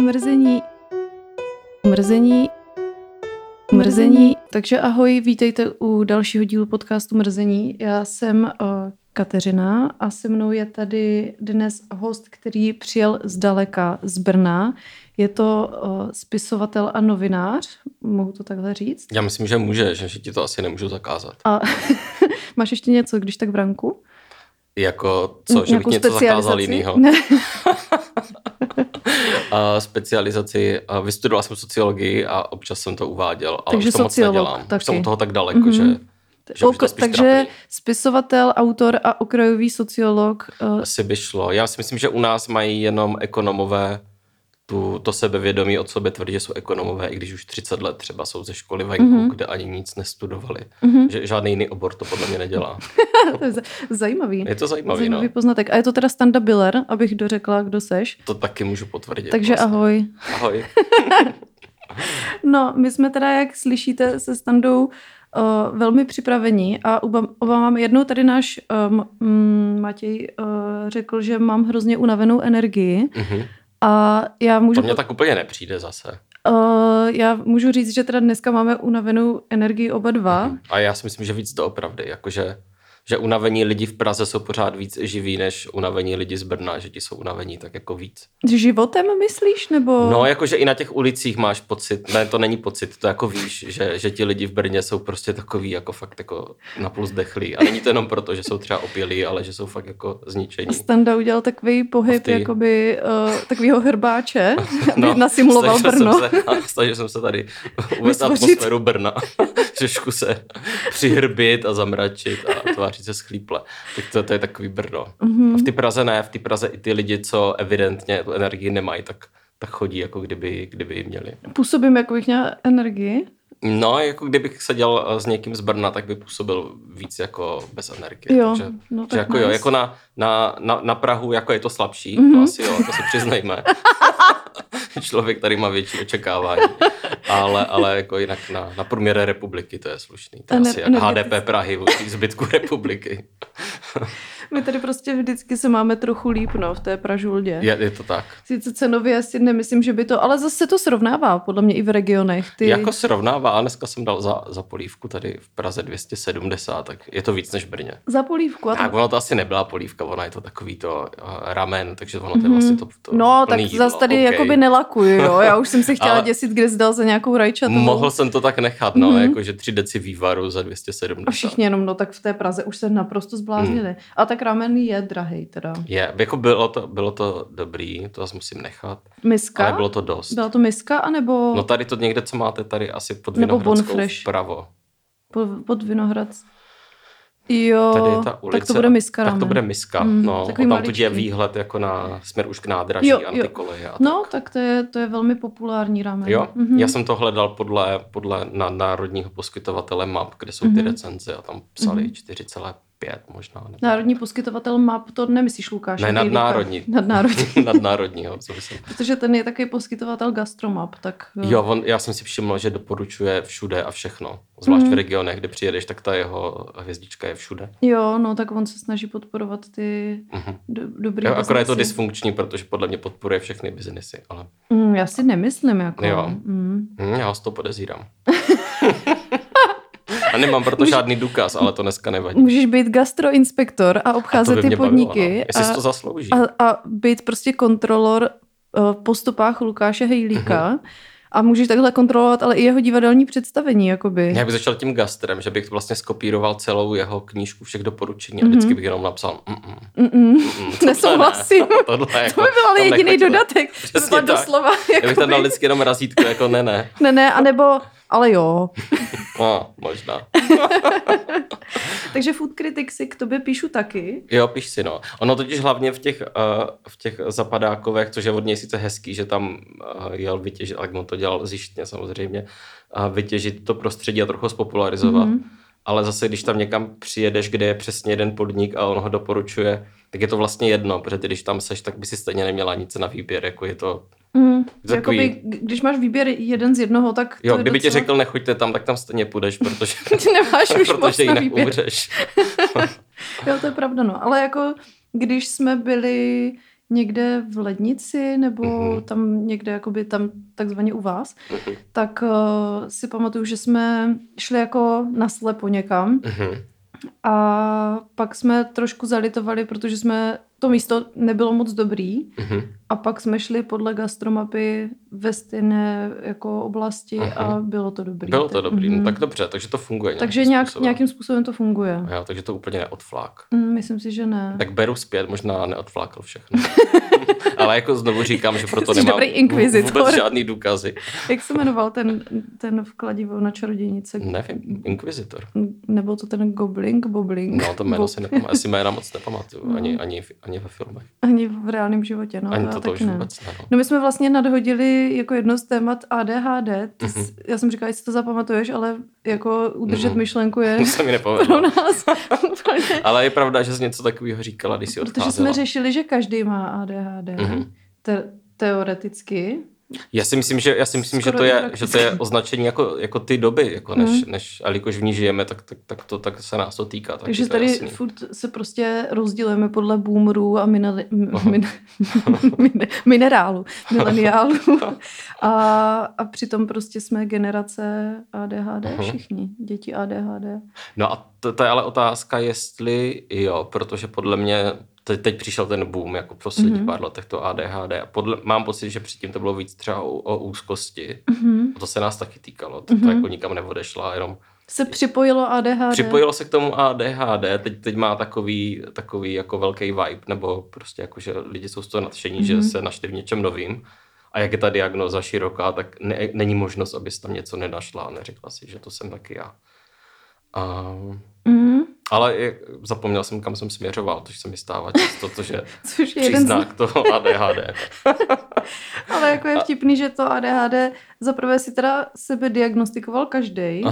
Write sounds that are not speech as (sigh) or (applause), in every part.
Mrzení. Mrzení. Mrzení. Takže ahoj, vítejte u dalšího dílu podcastu Mrzení. Já jsem uh, Kateřina a se mnou je tady dnes host, který přijel zdaleka z Brna. Je to uh, spisovatel a novinář, mohu to takhle říct? Já myslím, že může, že ti to asi nemůžu zakázat. A (laughs) máš ještě něco, když tak v ranku? Jako co, že bych něco zakázal jinýho? Ne. (laughs) (laughs) a specializaci, a vystudoval jsem sociologii a občas jsem to uváděl, ale Takže už to moc nedělám. Taky. Už jsem toho tak daleko, mm-hmm. že že Oko, takže trápí. spisovatel, autor a okrajový sociolog. Uh... Asi by šlo. Já si myslím, že u nás mají jenom ekonomové tu, to sebevědomí od sebe tvrdí, že jsou ekonomové, i když už 30 let třeba jsou ze školy venku, mm-hmm. kde ani nic nestudovali. Mm-hmm. Že žádný jiný obor to podle mě nedělá. (laughs) to je zajímavý. Je to zajímavý, zajímavý no. poznatek. A je to teda Standa Biller, abych dořekla, kdo seš. To taky můžu potvrdit. Takže vlastně. ahoj. Ahoj. (laughs) no, my jsme teda, jak slyšíte, se Standou uh, velmi připravení a oba, oba mám jednou tady náš um, Matěj uh, řekl, že mám hrozně unavenou energii. Mm-hmm a já můžu... To mě tak úplně nepřijde zase. Uh, já můžu říct, že teda dneska máme unavenou energii oba dva. A já si myslím, že víc to opravdy, jakože že unavení lidi v Praze jsou pořád víc živí, než unavení lidi z Brna, že ti jsou unavení tak jako víc. Životem myslíš, nebo? No, jakože i na těch ulicích máš pocit, ne, to není pocit, to jako víš, že, že ti lidi v Brně jsou prostě takový jako fakt jako napůl zdechlí. A není to jenom proto, že jsou třeba opilí, ale že jsou fakt jako zničení. Standa udělal takový pohyb, ty... jakoby uh, takovýho hrbáče, (laughs) no, nasimuloval Brno. Jsem se, snažil jsem se tady uvést atmosféru Brna. (laughs) Trošku se přihrbit a zamračit a tvářit se schlíple. Tak to, to je takový brno. Mm-hmm. A v té Praze ne, v té Praze i ty lidi, co evidentně tu energii nemají, tak, tak chodí, jako kdyby, kdyby ji měli. Působím, jako bych měla energii? No, jako kdybych seděl eh, s někým z Brna, tak by působil víc jako bez energie. Jo, takže, no tak jako, nice. jo, jako na, na, na, na Prahu jako je to slabší, mm-hmm. to asi jo, to si přiznejme. (laughs) (laughs) Člověk tady má větší očekávání. ale, ale jako jinak na, na průměr republiky to je slušný. To je asi jak HDP Prahy vůči zbytku republiky. (laughs) (laughs) My tady prostě vždycky se máme trochu líp, no, v té Pražuldě. Je, je to tak. Sice cenově asi nemyslím, že by to, ale zase to srovnává, podle mě i v regionech. Ty... Jako srovnává, a dneska jsem dal za, za polívku tady v Praze 270, tak je to víc než v Brně. Za polívku? A tak ono to asi nebyla polívka, ona je to takový to uh, ramen, takže ono to je mhm. vlastně to, to No, tak jídlo. zase tady okay. jakoby nelakuju, jo, já už jsem si (laughs) chtěla ale... děsit, kde zdal za nějakou rajčatovou. Mohl jsem to tak nechat, no, mm-hmm. jakože 3 deci vývaru za 270. A všichni jenom, no tak v té Praze už se naprosto zbláznili. Mm. A tak ramen je drahý teda. Je, jako bylo to, bylo to dobrý, to vás musím nechat. Miska? Ale bylo to dost. Byla to miska, anebo... No tady to někde, co máte tady asi pod Vinohradskou vpravo. Pod, pod Vinohradskou. Jo, tady je ta ulice, tak to bude miska. Tak to bude miska, mm, no. Tam tu je výhled jako na směr už k nádraží, jo, antikoleje. A no, tak. tak to je, to je velmi populární ramen. Jo, mm-hmm. já jsem to hledal podle, podle národního poskytovatele map, kde jsou ty mm-hmm. recenze a tam psali mm-hmm pět možná. Nebo... Národní poskytovatel map, to nemyslíš Lukáš? Ne, nadnárodní. Nadnárodní. (laughs) nadnárodního, co jsem. Protože ten je taky poskytovatel gastromap, tak... Eh, jo, on, já jsem si všiml, že doporučuje všude a všechno. Zvlášť mm. v regionech, kde přijedeš, tak ta jeho hvězdička je všude. Jo, no tak on se snaží podporovat ty mm-hmm. do, dobrý jo, Akorát je to dysfunkční, protože podle mě podporuje všechny biznesy, ale... Mm, já si nemyslím, jako... Jo, mm. Mm, já z toho podezírám. A nemám proto Můž... žádný důkaz, ale to dneska nevadí. Můžeš být gastroinspektor a obcházet a ty podniky. Bavilo, no. Jestli a, to zaslouží. A, a být prostě kontrolor v postupách Lukáše Hejlíka. Mm-hmm. A můžeš takhle kontrolovat ale i jeho divadelní představení, jakoby. Já bych začal tím gastrem, že bych vlastně skopíroval celou jeho knížku všech doporučení mm-hmm. a vždycky mhm. bych jenom napsal mm-mm. Mm-mm. Mm-mm. (laughs) Nesouhlasím. Ne, (laughs) tohle jako, to by byl ale jediný dodatek. Přesně tak. doslova. Já bych tam dal vždycky jenom razítko, jako ne, ne. Ne, ne, anebo ale jo. (laughs) No, možná. (laughs) Takže food criticsy k tobě píšu taky. Jo, píš si, no. Ono totiž hlavně v těch, uh, v těch zapadákovech, což je od něj sice hezký, že tam uh, jel vytěžit, ale on to dělal zjištně samozřejmě, uh, vytěžit to prostředí a trochu spopularizovat. Mm-hmm. Ale zase, když tam někam přijedeš, kde je přesně jeden podnik a on ho doporučuje, tak je to vlastně jedno, protože ty, když tam seš, tak by si stejně neměla nic na výběr, jako je to Mm, takový... Jakoby, když máš výběr jeden z jednoho, tak Jo, kdyby docela... ti řekl nechoďte tam, tak tam stejně půjdeš, protože, (laughs) ty nemáš už protože jinak výběr. umřeš. (laughs) jo, to je pravda, no. Ale jako když jsme byli někde v lednici nebo Mhm. tam někde jakoby tam takzvaně u vás, Mhm. tak uh, si pamatuju, že jsme šli jako naslepo někam Mhm. a pak jsme trošku zalitovali, protože jsme to místo nebylo moc dobrý Mhm. a pak jsme šli podle gastromapy ve stejné jako oblasti a Mhm. bylo to dobrý. Bylo to dobrý, Mhm. no tak dobře, takže to funguje Takže nějakým nějak, způsobem. nějakým způsobem to funguje. Jo, takže to úplně neodflák. Mm, Myslím si, že ne. Tak beru zpět, možná neodflákl všechno. (laughs) Ale jako znovu říkám, že proto Jsi nemám vůbec žádný důkazy. Jak se jmenoval ten, ten v kladivu na čarodějnice? Nevím, inkvizitor. Nebo to ten Goblink, Boblink? No to jméno Bob- si nepamatuju, asi jména moc nepamatuju, No. ani, ani, ani ve filmech. Ani v reálném životě, no. ani to, to už ne. vůbec ne. No. No my jsme vlastně nadhodili jako jedno z témat ADHD. Ty Mhm. jsi, já jsem říkala, jestli to zapamatuješ, ale jako udržet Mhm. myšlenku je (laughs) To se mi pro nás. Ale je pravda, že jsi něco takového říkala, když si Protože odcházela. jsme řešili, že každý má ADHD. Mhm. Te- teoreticky. Já si myslím, že, já si myslím, že, to je, že to je označení jako, jako ty doby, jako než, Mhm. než, a jelikož v ní žijeme, tak, tak, tak, to, tak se nás to týká. taky, Takže to tady jasný. furt se prostě rozdělujeme podle boomerů a mineli, m- Aha. min, (laughs) min, minerálu, mileniálů. (laughs) A, a přitom prostě jsme generace ADHD Aha. všichni, děti ADHD. No a to, to je ale otázka, jestli jo, protože podle mě teď, teď přišel ten boom jako v posledních Mhm. mm-hmm. pár letech to ADHD a podle, mám pocit, že předtím to bylo víc třeba o, o úzkosti. Mhm. A to se nás taky týkalo, to, to Mhm. jako nikam neodešla, jenom Se připojilo ADHD. připojilo se k tomu ADHD, teď, teď má takový, takový jako velký vibe, nebo prostě jako, že lidi jsou z toho nadšení, mm-hmm. že Mhm. se našli v něčem novým. A jak je ta diagnoza široká, tak ne, není možnost, abys tam něco nenašla a neřekla si, že to jsem taky já. A, Mhm. ale je, zapomněl jsem, kam jsem směřoval, což se mi stává často, to, že (laughs) Což je jeden z... příznak toho ADHD. (laughs) Ale jako je vtipný, že to ADHD zaprvé si teda sebe diagnostikoval každý.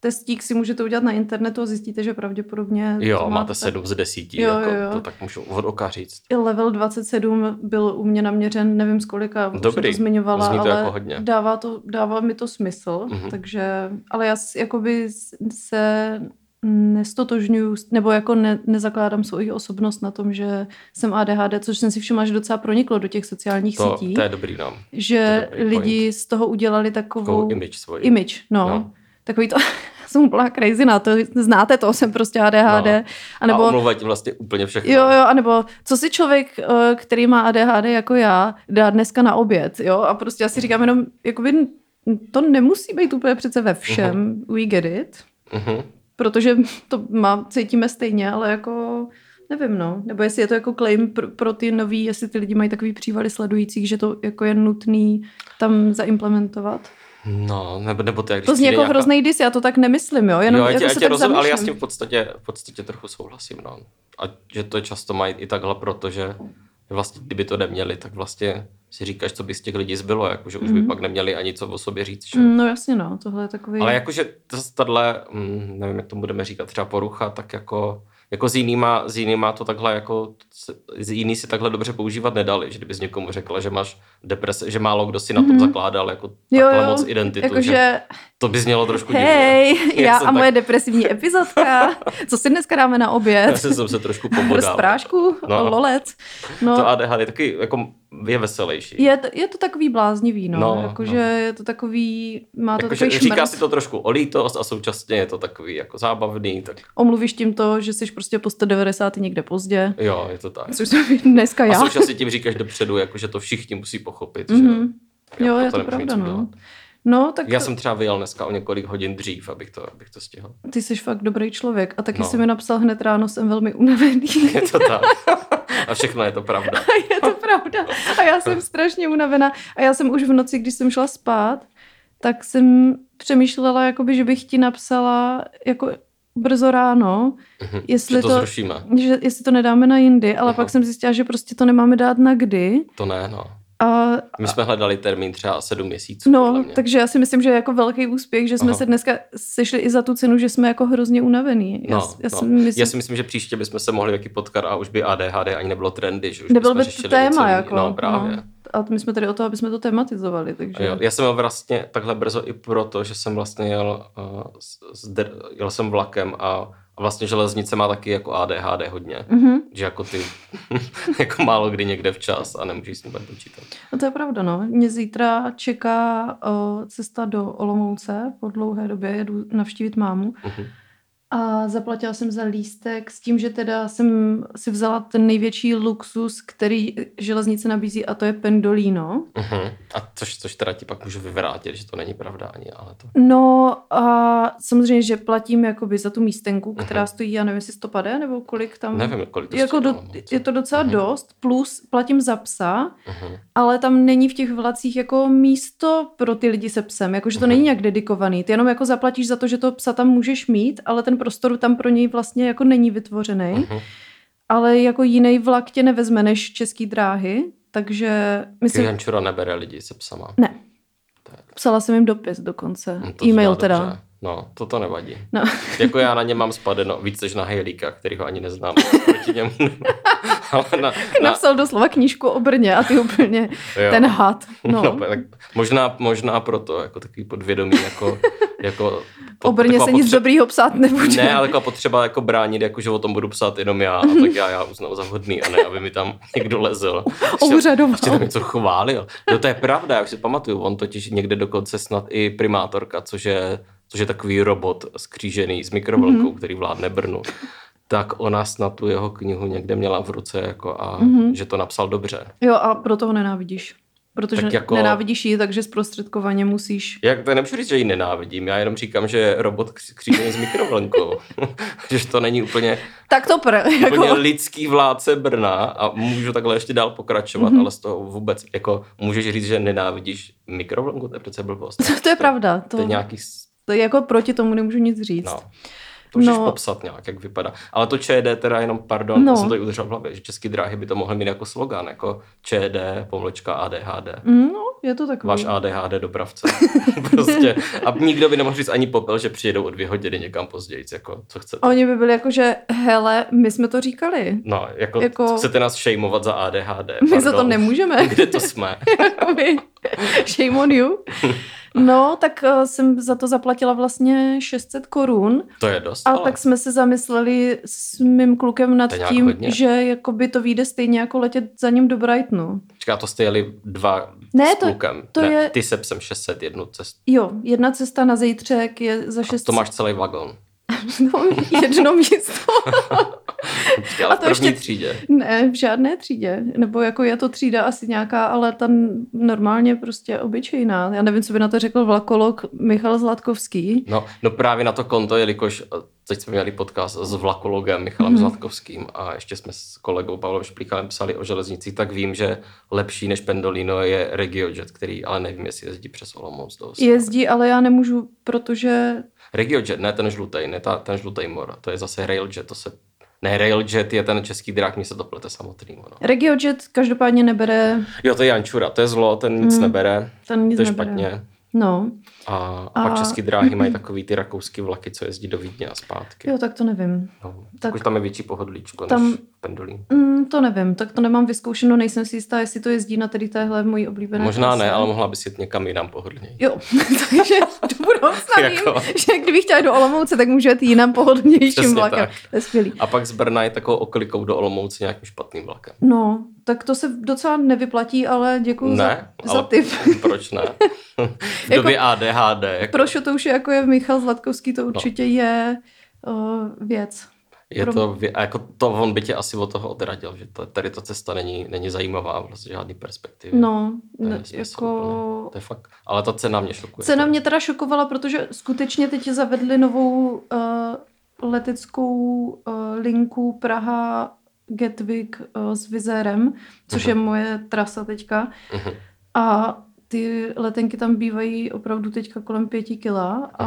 Testík si můžete udělat na internetu a zjistíte, že pravděpodobně... Jo, to máte sedm z desíti, Jo, jako, jo, jo. to tak můžu od oka říct. Level 27 byl u mě naměřen, nevím z kolika, Dobrý, to zmiňovala, zní to ale jako hodně. Dává, to, dává mi to smysl, Mhm. takže, ale já jakoby se nestotožňuju, nebo jako ne, nezakládám svoji osobnost na tom, že jsem ADHD, což jsem si všimla, že docela proniklo do těch sociálních To, sítí, to je dobrý nám. že dobrý lidi z toho udělali takovou, Takovou image svoji. image no. No. Takový to, (laughs) jsem úplná crazy na to, znáte to, jsem prostě ADHD. No. A nebo, A omlouvají ti vlastně úplně všechno. Jo, jo, anebo co si člověk, eh, který má ADHD jako já, dá dneska na oběd, jo, a prostě já si říkám jenom, jakoby to nemusí být úplně přece ve všem, we get it, Mhm. Protože (laughs) to má, cítíme stejně, ale jako nevím, no, nebo jestli je to jako claim pro, pro ty nový, jestli ty lidi mají takový přívaly sledujících, že to jako je nutný tam zaimplementovat. No, nebo, nebo to, jak To zní jako nějaká- hrozný dis, já to tak nemyslím, jo, jenom jo, já jako tě, já se tě tak rozumím, ale já s tím v podstatě, v podstatě trochu souhlasím. No. A že to často mají i takhle, protože vlastně, kdyby to neměli, tak vlastně si říkáš, co by z těch lidí zbylo, jako, že už by Mhm. pak neměli ani co o sobě říct. Že? Mm, No jasně, no, tohle je takový... Ale jakože to- tahle, mm, nevím, jak to budeme říkat, třeba porucha, tak jako, jako s jinýma, s jinýma to takhle jako, s- s jiný si takhle dobře používat nedali, že kdybys někomu řekla, že máš deprese, že málo kdo si na tom Mhm. zakládal jako jo, jo, moc identitu, že jakože to by znělo trošku divně. Hej, (laughs) Jak já a tak- moje depresivní epizodka. (laughs) Co si dneska dáme na Já oběd? jsem se trošku Hrst pomodal. (laughs) prášku? No. Lolec? No, To ADHD je taky jako je veselější. je, to, je to takový bláznivý, no. No, Jakože no. je to takový, má to Jakože takový říká si to trošku o lítost a současně je to takový jako zábavný, tak Omluvíš tím to, že jsi prostě po 190 někde pozdě. jo, je to tak. Což jsem dneska A já. současně tím říkáš dopředu, jako, že to všichni musí pochopit. Mhm. Že Jo, je proto to nemůžu nic pravda, no. udělat. No, tak Já jsem třeba vyjel dneska o několik hodin dřív, abych to, abych to stihl. ty jsi fakt dobrý člověk. A taky No. jsi mi napsal hned ráno, jsem velmi unavený. (laughs) Je to tak. A všechno je to pravda. (laughs) je to pravda. A já jsem strašně unavená. A já jsem už v noci, když jsem šla spát, tak jsem přemýšlela, jakoby, že bych ti napsala jako brzo ráno, Mhm. jestli Že to to, zrušíme. že, jestli to nedáme na jindy, ale Aha. pak jsem zjistila, že prostě to nemáme dát na kdy. To ne, no. A, My jsme hledali termín třeba sedm měsíců. no, takže já si myslím, že je jako velký úspěch, že jsme Aha. se dneska sešli i za tu cenu, že jsme jako hrozně unavený. Já, No, já, no. si myslím, Já si myslím, že příště bychom se mohli taky potkat a už by ADHD ani nebylo trendy, že už nebyl bychom by to téma, něco jako. No, právě. No. A my jsme tady o to, aby jsme to tematizovali, takže... Jo, já jsem jel vlastně takhle brzo i proto, že jsem vlastně jel, uh, jel jsem vlakem a A vlastně železnice má taky jako ADHD hodně. Mhm. Že jako ty (laughs) jako málo kdy někde včas a nemůžeš s ním počítat. No to je pravda, no. Mě zítra čeká uh, cesta do Olomouce. Po dlouhé době jedu navštívit mámu. Mhm. A zaplatila jsem za lístek s tím, že teda jsem si vzala ten největší luxus, který železnice nabízí a to je pendolino. Mhm. A což, což teda ti pak můžu vyvrátit, že to není pravda ani, ale to... No a samozřejmě, že platím jakoby za tu místenku, která Mhm. stojí, já nevím, jestli 150 nebo kolik tam. Nevím, kolik to jako stojí do, je to docela Mhm. dost, plus platím za psa, Mhm. ale tam není v těch vlacích jako místo pro ty lidi se psem, jakože to Mhm. není nějak dedikovaný. Ty jenom jako zaplatíš za to, že toho psa tam můžeš mít, ale ten prostor tam pro něj vlastně jako není vytvořený. Mhm. Ale jako jiný vlak tě nevezme než český dráhy, takže myslím, Jančura nebere lidi se psama. ne, je- psala jsem jim dopis dokonce, to e-mail teda. dobře. No, to to nevadí. No. (laughs) Jako já na ně mám spadeno víc než na Hejlíka, který ho ani neznám. Proti němu. (laughs) Ale na, na, Napsal doslova knížku o Brně a ty úplně jo. ten had. (laughs) No. No, tak možná, možná proto, jako takový podvědomí, jako, jako o Brně taková se nic potře- dobrýho psát nebude. Ne, ale jako potřeba jako bránit, jako že o tom budu psát jenom já, a tak já, já uznal za hodný, a ne, aby mi tam někdo lezl. Úřadoval. Ještě tam něco chválil. No to je pravda, já už si pamatuju, on totiž někde dokonce snad i primátorka, což je, což je takový robot skřížený s mikrovlnkou, mm-hmm. který vládne Brnu. Tak ona snad tu jeho knihu někde měla v ruce jako a mm-hmm. že to napsal dobře. Jo, a proto ho nenávidíš. Protože Tak jako... nenávidíš ji, takže zprostředkovaně musíš... Jak to nemůžu říct, že ji nenávidím, já jenom říkám, že robot kř- křížený s mikrovlnkou. (laughs) že to není úplně, Tak to pr, úplně jako... lidský vládce Brna a můžu takhle ještě dál pokračovat, Mhm. mm-hmm. ale z toho vůbec, jako můžeš říct, že nenávidíš mikrovlnku, to je přece blbost. (laughs) To, to je pravda. To, To je nějaký, to je jako proti tomu nemůžu nic říct. no, to můžeš No. popsat nějak, jak vypadá. Ale to ČD teda jenom, pardon, No. jsem to i udržel v hlavě, že český dráhy by to mohly mít jako slogan, jako ČD, pomlčka ADHD. Mm, no, je to takový. Váš ADHD dopravce. (laughs) prostě. A nikdo by nemohl říct ani popel, že přijedou o dvě hodiny někam později, jako co chcete. Oni by byli jako, že hele, my jsme to říkali. No, jako, Jako- chcete nás šejmovat za ADHD. My za to pardon. nemůžeme. Kde to jsme? (laughs) Jakoby, Shame on you. (laughs) No, tak uh, jsem za to zaplatila vlastně 600 korun. To je dost, A ale... tak jsme se zamysleli s mým klukem nad tím, hodně. že jakoby to vyjde stejně jako letět za ním do Brightonu. Čeká, to jste jeli dva Ne, s to- klukem. to ne, je- Ty se psem 600 jednu cestu. Jo, jedna cesta na zítřek je za A 600. to máš celý vagon. No, jedno místo. Počkej, ale A v to první ještě- třídě. Ne, v žádné třídě. Nebo jako je to třída asi nějaká, ale ta normálně prostě obyčejná. Já nevím, co by na to řekl vlakolog Michal Zlatkovský. No, no právě na to konto, jelikož eh, teď jsme měli podcast s vlakologem Michalem mm-hmm. Zlatkovským a ještě jsme s kolegou Pavlem Šplíkalem psali o železnici, tak vím, že lepší než Pendolino je RegioJet, který ale nevím, jestli jezdí přes Olomouc. Jezdí, ale já nemůžu, protože RegioJet, ne ten žlutej, ne ta, ten žlutej mor, to je zase Railjet, to se... Ne, Railjet je ten český drák, mi se to plete samotný. No. RegioJet každopádně nebere, Jo, to je Jančura, to je zlo, ten nic Mm, nebere, ten nic to je nebere. špatně. No, A, A- a pak český dráhy mají (clears throat) takový ty rakouský vlaky, co jezdí do Vídně a zpátky. jo, tak to nevím. No, tak- tam je větší pohodlíčko Tam- než Pendolín. Mm, to nevím, tak to nemám vyzkoušeno, nejsem si jistá, jestli to jezdí na tady téhle mojí oblíbené Možná trase. ne, ale mohla bys jet někam jinam pohodlněji. Jo, (laughs) takže vím, Jako. že kdybych chtěla do Olomouce, tak můžu jet jinam pohodlnějším vlakem. tak. To je skvělý. A pak z Brna je takovou oklikou do Olomouce nějakým špatným vlakem. No, tak to se docela nevyplatí, ale děkuji Ne, za, za tip. (laughs) proč ne? (laughs) v Jako- době ADHD. Jako, Pro šotouše, jako je Michal Zlatkovský, to určitě je uh, věc. Je pro- to, a jako to on by tě asi od toho odradil, že to, tady ta cesta není, není zajímavá, vlastně žádný perspektivy. No, To je ne, jako... úplně. To je fakt, ale ta cena mě šokuje. Cena mě teda šokovala, protože skutečně teď zavedli novou uh, leteckou uh, linku Praha Gatwick uh, s Vizérem, což Mhm. je moje trasa teďka. Mhm. A ty letenky tam bývají opravdu teďka kolem pěti kila. A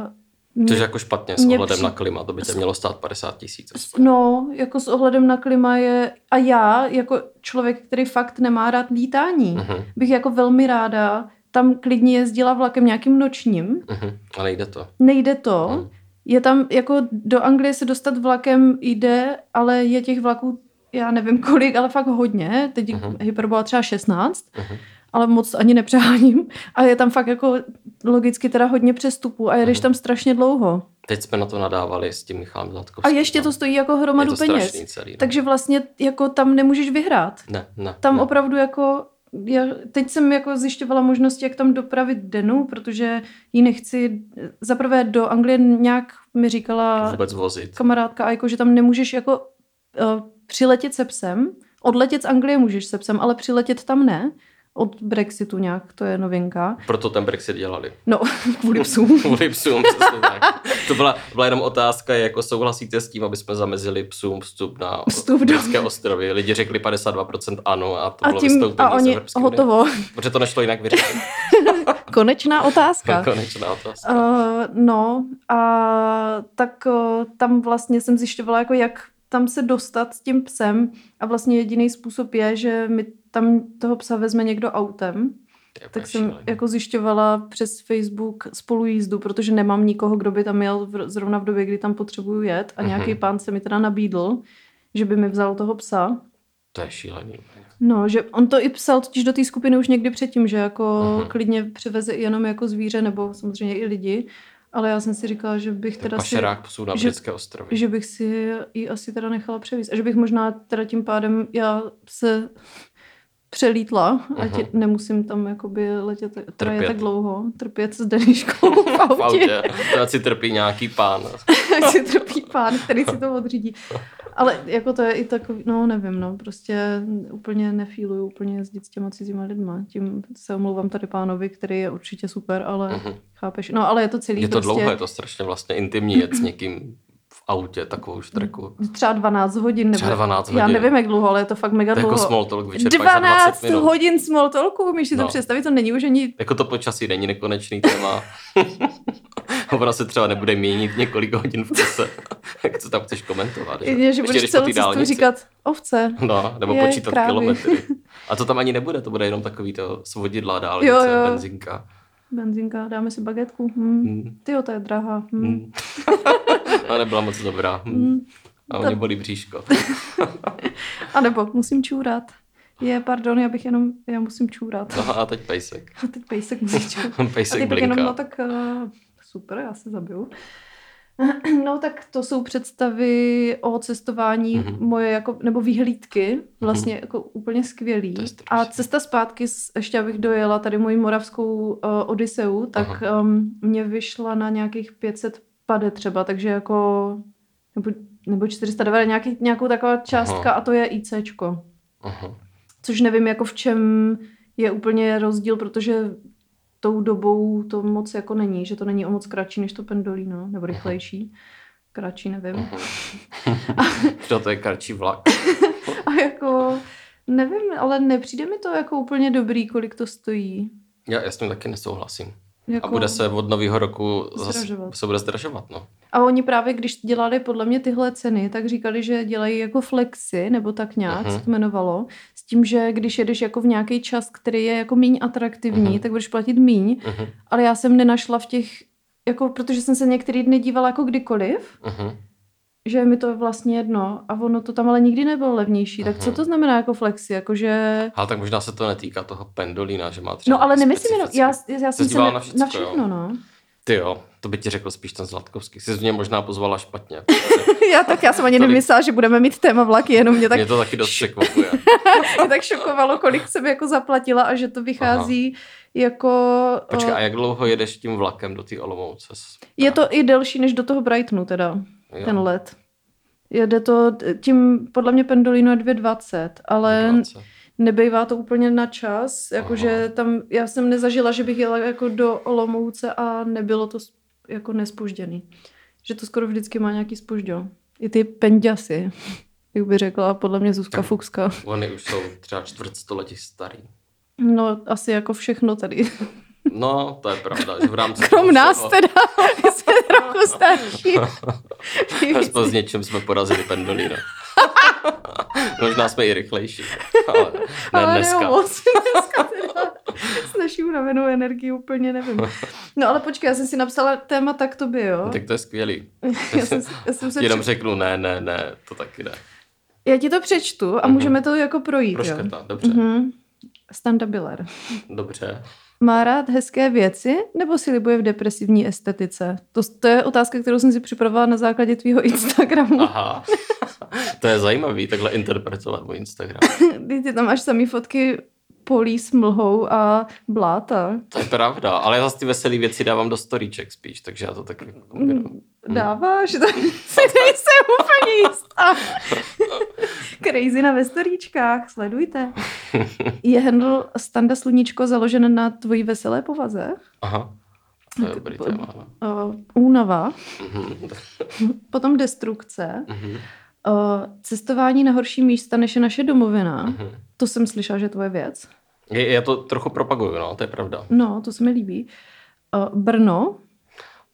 mě- Což je jako špatně s ohledem při- na klima, to by tě mělo stát 50 tisíc. No, jako s ohledem na klima je... A já, jako člověk, který fakt nemá rád lítání, Mhm, bych jako velmi ráda tam klidně jezdila vlakem nějakým nočním. mhm, ale nejde to. Nejde to. Mhm. Je tam, jako do Anglie se dostat vlakem jde, ale je těch vlaků, já nevím (laughs) kolik, ale fakt hodně. Teď Mhm. hyperbola třeba 16. Mhm. Ale moc ani nepřeháním. A je tam fakt jako logicky teda hodně přestupů a jedeš Mhm. tam strašně dlouho. Teď jsme na to nadávali s tím Michalem Zlatkovským. A ještě to stojí jako je hromadu to peněz. celý. No. Takže vlastně jako tam nemůžeš vyhrát. Ne, ne. Tam ne. opravdu jako, já, teď jsem jako zjišťovala možnosti, jak tam dopravit Denu, protože ji nechci, zaprvé do Anglie nějak mi říkala vůbec vozit. kamarádka Aiko, že tam nemůžeš jako uh, přiletět se psem, odletět z Anglie můžeš se psem, ale přiletět tam ne, od Brexitu nějak, to je novinka. Proto ten Brexit dělali. No, (laughs) kvůli (laughs) psům. Kvůli psům, přesně tak. To byla, byla jenom otázka, jako souhlasíte s tím, aby jsme zamezili psům vstup na Vstup do- britské ostrovy. Lidi řekli 52% ano a to A bylo tím, vystoupení a z oni, unie. hotovo. Protože to nešlo jinak vyřešit. (laughs) Konečná otázka. Konečná otázka. Uh, no a tak uh, tam vlastně jsem zjišťovala, jako jak tam se dostat s tím psem a vlastně jediný způsob je, že mi tam toho psa vezme někdo autem. Tak jsem šílený. jako zjišťovala přes Facebook spolujízdu, protože nemám nikoho, kdo by tam jel v, zrovna v době, kdy tam potřebuju jet a Mhm. nějaký pán se mi teda nabídl, že by mi vzal toho psa. To je šílený. No, že on to i psal totiž do té skupiny už někdy předtím, že jako Mhm. klidně převeze jenom jako zvíře nebo samozřejmě i lidi, ale já jsem si říkala, že bych je teda si, pašerák psů na že- britské ostrovy. že bych si ji asi teda nechala převízt a že bych možná teda tím pádem já se přelítla, ať Mhm. nemusím tam jakoby letět, teda je Trpět. tak dlouho, trpět s Daniškou v (laughs) v autě, autě. To ať si trpí nějaký pán. (laughs) ať si trpí pán, který si to odřídí. Ale jako to je i takový, no nevím, no, prostě úplně nefíluju úplně jezdit s těma cizíma lidma. Tím se omlouvám tady pánovi, který je určitě super, ale Mhm. chápeš. No ale je to celý Je to prostě dlouho, je to strašně vlastně intimní jet s někým v autě takovou štreku. třeba 12 hodin. Nebo, Třeba 12 Já hodin. nevím, jak dlouho, ale je to fakt mega To jako dlouho. small talk, vyčerpáš za 20 12 minut. hodin small talku, umíš si to No. představit, to není už ani... Jako to počasí není nekonečný téma. (laughs) Ona se třeba nebude měnit několik hodin v kuse. Jak to tam chceš komentovat? Že, Je, že budeš celou cestu říkat ovce. No, nebo Je, počítat krávy. kilometry. (laughs) A to tam ani nebude, to bude jenom takový to svodidla, dálnice, Jo, jo. benzinka. Benzinka, dáme si bagetku. Hm. Hmm. Ty to je drahá. Hm. (laughs) Hmm. A nebyla moc dobrá. Hmm. Hm. A mě bolí bříško. (laughs) A nebo musím čůrat. Je, pardon, já bych jenom, já musím čůrat. No a teď pejsek. A teď pejsek musí (laughs) čůrat. A Pejsek ty pak jenom, no tak uh, super, já se zabiju. (clears throat) No tak to jsou představy o cestování Mhm. mm-hmm. moje jako, nebo výhlídky, vlastně mm-hmm. jako úplně skvělý. A cesta zpátky, ještě abych dojela tady moji moravskou uh, Odiseu, tak um, mě vyšla na nějakých 500 pade třeba, takže jako, nebo, nebo 490, nějaký, nějakou taková částka Aha. a to je ICčko. Aha. Což nevím, jako v čem je úplně rozdíl, protože tou dobou to moc jako není, že to není o moc kratší než to pendolino, nebo rychlejší. Kratší, nevím. Što to je kratší vlak. (laughs) A jako, nevím, ale nepřijde mi to jako úplně dobrý, kolik to stojí. Já, já s tím taky nesouhlasím. Jako... A bude se od nového roku zase Zdražovat. se bude zdražovat, no. A oni právě, když dělali podle mě tyhle ceny, tak říkali, že dělají jako flexy, nebo tak nějak Mhm. se to jmenovalo, s tím, že když jedeš jako v nějaký čas, který je jako míň atraktivní, Mhm. tak budeš platit míň, Uh-huh. ale já jsem nenašla v těch, jako, protože jsem se některý dny dívala jako kdykoliv, Uh-huh. Že je mi to vlastně jedno a ono to tam ale nikdy nebylo levnější. Tak co Mhm. to znamená jako flexi? Jakože... Ale tak možná se to netýká toho pendolína, že má třeba No ale nemyslím jenom, já, já jsem se ne, na všecko, na všechno, jo? no. Ty jo, to by ti řekl spíš ten Zlatkovský. Jsi mě možná pozvala špatně. (laughs) já tak já jsem ani Tolik. nemyslela, že budeme mít téma vlaky, jenom mě tak, Mě to taky dost překvapuje. (laughs) mě tak šokovalo, kolik jsem jako zaplatila a že to vychází jako... Počkej, o, a jak dlouho jedeš tím vlakem do té Olomouce? je to i delší než do toho Brightonu teda, Jo. ten let. Jede to tím, podle mě Pendolino je 2,20, ale 20. nebejvá to úplně na čas, jakože tam, já jsem nezažila, že bych jela jako do Olomouce a nebylo to jako nespožděný. Že to skoro vždycky má nějaký spožďo. I ty penďasy, (laughs) jak by řekla podle mě Zuzka Tak. Fuxka. Oni už jsou třeba čtvrtstoletí starý. No, asi jako všechno tady. No, to je pravda, že v rámci Krom toho nás všeho- teda, my jsme trochu starší. (laughs) Aspoň s něčím jsme porazili pendolino. (laughs) Možná jsme i rychlejší. Ale ne ale dneska. ne moc, dneska teda s naší unavenou energií úplně nevím. No ale počkej, já jsem si napsala téma tak to by, jo? Tak to je skvělý. (laughs) Já jsem, já jsem se Jenom při... řeknu ne, ne, ne, to taky ne. Já ti to přečtu a Mhm. můžeme to jako projít, jo? Proškrtá, dobře. Mhm. Standa Biller. Dobře. Má rád hezké věci nebo si libuje v depresivní estetice? To, to je otázka, kterou jsem si připravovala na základě tvýho Instagramu. Aha. to je zajímavý, takhle interpretovat můj Instagram. Ty (laughs) tam máš samý fotky polí s mlhou a bláta. To je pravda, ale já zase ty veselé věci dávám do storíček spíš, takže já to tak kombinuju. Mm, (laughs) dáváš? (laughs) To si nejsem úplně jistá. (laughs) Crazy na ve storíčkách, sledujte. Je handle Standa Sluníčko založen na tvojí veselé povaze? Aha. To je dobrý téma. Uh, únava. Potom destrukce. Uh, cestování na horší místa, než je naše domovina. To jsem slyšela, že je tvoje věc. Je, já to trochu propaguju, no, to je pravda. No, to se mi líbí. Uh, Brno.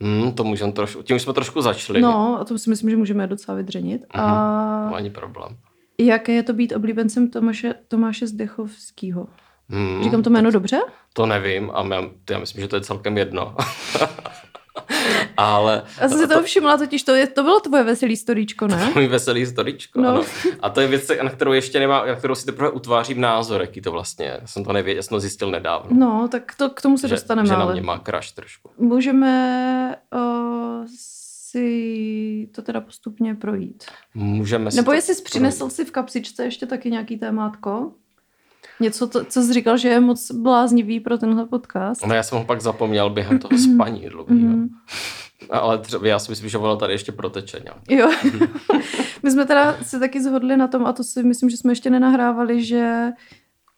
Hmm, to můžeme trošku, tím už jsme trošku začali. No, a to si myslím, že můžeme docela vydřenit. Uh-huh. A ani problém. Jaké je to být oblíbencem Tomáše, Tomáše Zdechovského? Hmm, Říkám to jméno dobře? To nevím a já, já myslím, že to je celkem jedno. (laughs) (laughs) Ale... Já jsem si toho všimla, totiž to, je, to bylo tvoje veselý storíčko, ne? Můj veselý storíčko, no. ano. A to je věc, na kterou ještě nemá, na kterou si teprve utvářím názor, jaký to vlastně je. Já jsem to nevěděl, já jsem to zjistil nedávno. No, tak to, k tomu se že, dostaneme. Že na ale... mě má crush trošku. Můžeme uh, si to teda postupně projít. Můžeme si Nebo jestli jsi přinesl si v kapsičce ještě taky nějaký témátko? Něco, to, co jsi říkal, že je moc bláznivý pro tenhle podcast. No já jsem ho pak zapomněl během toho spaní dlouhého. Mm-hmm. Ale třeba, já si myslím, že ono tady ještě proteče nějak. Jo. (laughs) My jsme teda se taky zhodli na tom, a to si myslím, že jsme ještě nenahrávali, že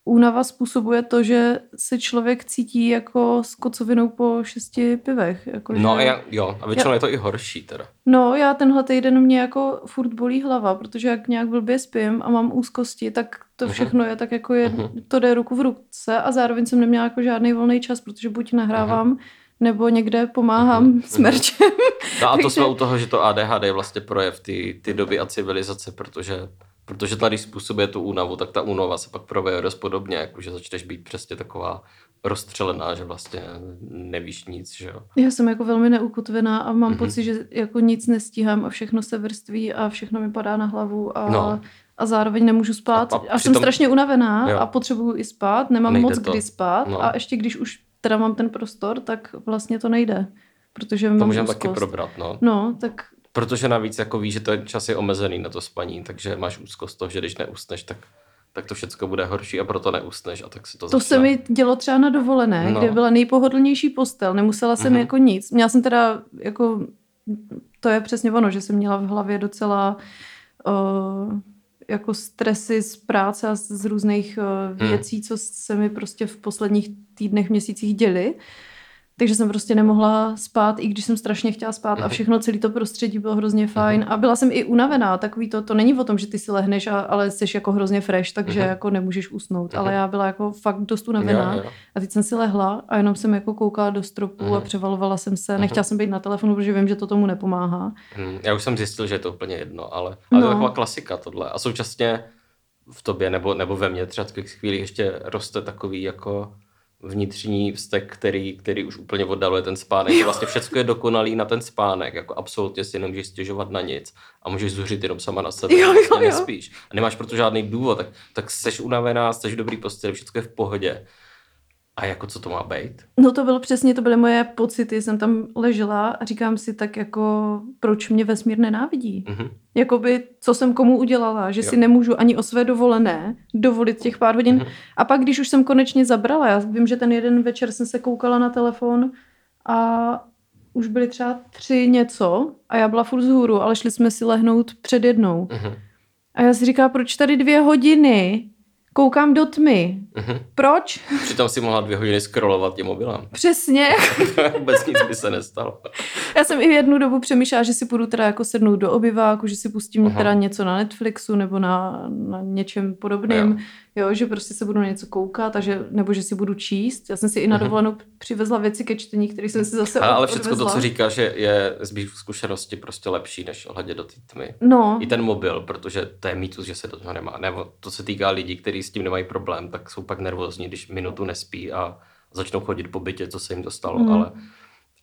únava způsobuje to, že se člověk cítí jako s kocovinou po šesti pivech. Jako no že... já, jo, a většinou já... je to i horší teda. No já tenhle týden mě jako furt bolí hlava, protože jak nějak blbě spím a mám úzkosti, tak to všechno uh-huh. je tak jako je, uh-huh. to jde ruku v ruce a zároveň jsem neměla jako žádný volný čas, protože buď nahrávám, uh-huh nebo někde pomáhám mm-hmm. smrčem. No a to jsme u toho, že to ADHD je vlastně projev ty, ty doby a civilizace, protože Protože tady způsobuje tu únavu, tak ta únava se pak proveje dost podobně, jako že začneš být přesně taková rozstřelená, že vlastně nevíš nic, že jo. Já jsem jako velmi neukotvená a mám mm-hmm. pocit, že jako nic nestíhám a všechno se vrství a všechno mi padá na hlavu a, no. a zároveň nemůžu spát. A, a, a jsem strašně unavená jo. a potřebuju i spát, nemám nejde moc to. kdy spát no. a ještě když už teda mám ten prostor, tak vlastně to nejde. Protože to můžeme taky probrat, no. No, tak Protože navíc jako víš, že ten čas je omezený na to spaní, takže máš úzkost toho, že když neusneš, tak tak to všechno bude horší a proto neusneš a tak si to To se mi dělo třeba na dovolené, no. kde byla nejpohodlnější postel, nemusela jsem mm-hmm. jako nic. Měla jsem teda jako, to je přesně ono, že jsem měla v hlavě docela uh, jako stresy z práce a z různých uh, věcí, mm. co se mi prostě v posledních týdnech, měsících děly. Takže jsem prostě nemohla spát, i když jsem strašně chtěla spát a mhm. všechno, celý to prostředí bylo hrozně mhm. fajn. A byla jsem i unavená, takový to, to není o tom, že ty si lehneš, a, ale jsi jako hrozně fresh, takže jako nemůžeš usnout. Ale já byla jako fakt dost unavená. A teď jsem si lehla a jenom jsem jako koukala do stropu a převalovala jsem se. Nechtěla jsem být na telefonu, protože vím, že to tomu nepomáhá. Já už jsem zjistil, že je to úplně jedno, ale, ale no. to je taková klasika tohle. A současně v tobě nebo, nebo ve mně třeba v chvíli ještě roste takový jako vnitřní vztek, který, který už úplně oddaluje ten spánek. Jo. Vlastně všechno je dokonalý na ten spánek, jako absolutně si nemůžeš stěžovat na nic a můžeš zuřit jenom sama na sebe, jo, jo, vlastně jo. nespíš. A nemáš proto žádný důvod, tak, tak jsi unavená, jsi v dobrý posteli, všechno je v pohodě. A jako co to má být? No to bylo přesně, to byly moje pocity. Jsem tam ležela a říkám si tak jako, proč mě vesmír nenávidí? Mm-hmm. Jakoby, co jsem komu udělala, že jo. si nemůžu ani o své dovolené dovolit těch pár hodin. Mm-hmm. A pak, když už jsem konečně zabrala, já vím, že ten jeden večer jsem se koukala na telefon a už byly třeba tři něco a já byla furt vzhůru, ale šli jsme si lehnout před jednou. Mm-hmm. A já si říkala, proč tady dvě hodiny? Koukám do tmy. Mm-hmm. Proč? Přitom si mohla dvě hodiny scrollovat tím mobilem. Přesně. (laughs) Vůbec nic by se nestalo. Já jsem i v jednu dobu přemýšlela, že si půjdu teda jako sednout do obyváku, že si pustím Aha. teda něco na Netflixu nebo na, na něčem podobném. Jo, že prostě se budu na něco koukat, a že, nebo že si budu číst. Já jsem si i na mhm. dovolenou přivezla věci ke čtení, které jsem si zase Ale, ale všechno to, co říká, že je z mých zkušenosti prostě lepší, než hledět do té tmy. No. I ten mobil, protože to je mýtus, že se do toho nemá. Nebo to se týká lidí, kteří s tím nemají problém, tak jsou pak nervózní, když minutu nespí a začnou chodit po bytě, co se jim dostalo. Mm. Ale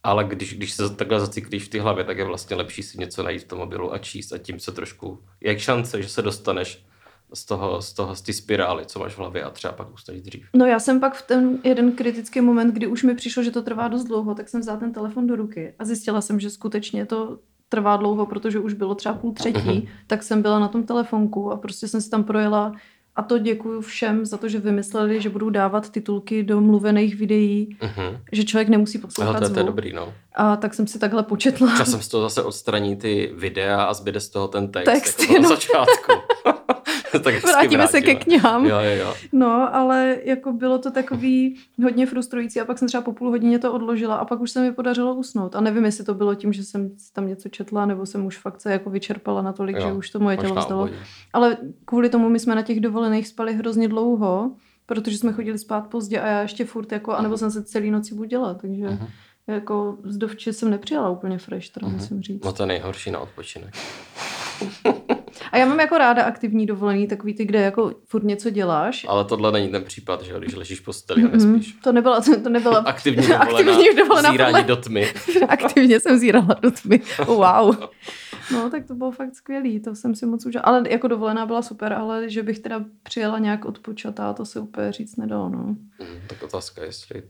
ale když, když se takhle zacyklíš v té hlavě, tak je vlastně lepší si něco najít v tom mobilu a číst a tím se trošku, jak šance, že se dostaneš z toho, z toho, z té spirály, co máš v hlavě a třeba pak ustaneš dřív. No já jsem pak v ten jeden kritický moment, kdy už mi přišlo, že to trvá dost dlouho, tak jsem vzala ten telefon do ruky a zjistila jsem, že skutečně to trvá dlouho, protože už bylo třeba půl třetí, Mhm. tak jsem byla na tom telefonku a prostě jsem si tam projela a to děkuju všem za to, že vymysleli, že budou dávat titulky do mluvených videí, Mhm. že člověk nemusí poslouchat to, je- to je dobrý, no. A tak jsem si takhle početla. Časem z toho zase odstraní ty videa a zbyde z toho ten text, Text, jako na jenom. začátku. (laughs) (laughs) tak Vrátíme se ke knihám. Jo, jo, jo. No, ale jako bylo to takový hodně frustrující a pak jsem třeba po půl hodině to odložila a pak už se mi podařilo usnout. A nevím, jestli to bylo tím, že jsem tam něco četla, nebo jsem už fakt se jako vyčerpala natolik, Jo, že už to moje tělo vzdalo. Ale kvůli tomu my jsme na těch dovolených spali hrozně dlouho, protože jsme chodili spát pozdě a já ještě furt jako, anebo jsem se celý noci budila, takže Mhm. jako z dovče jsem nepřijala úplně fresh, teda musím říct. No to je nejhorší na odpočinek. (laughs) A já mám jako ráda aktivní dovolený, takový ty, kde jako furt něco děláš. Ale tohle není ten případ, že když ležíš v posteli a Mhm, nespíš. To nebyla, to, (laughs) to nebyla (laughs) Aktivní dovolená, aktivní dovolená zírání podle- do tmy. (laughs) Aktivně jsem zírala do tmy. Wow. No, tak to bylo fakt skvělý, to jsem si moc užila. Ale jako dovolená byla super, ale že bych teda přijela nějak odpočatá, to se úplně říct nedalo, no. Mm, tak otázka, jestli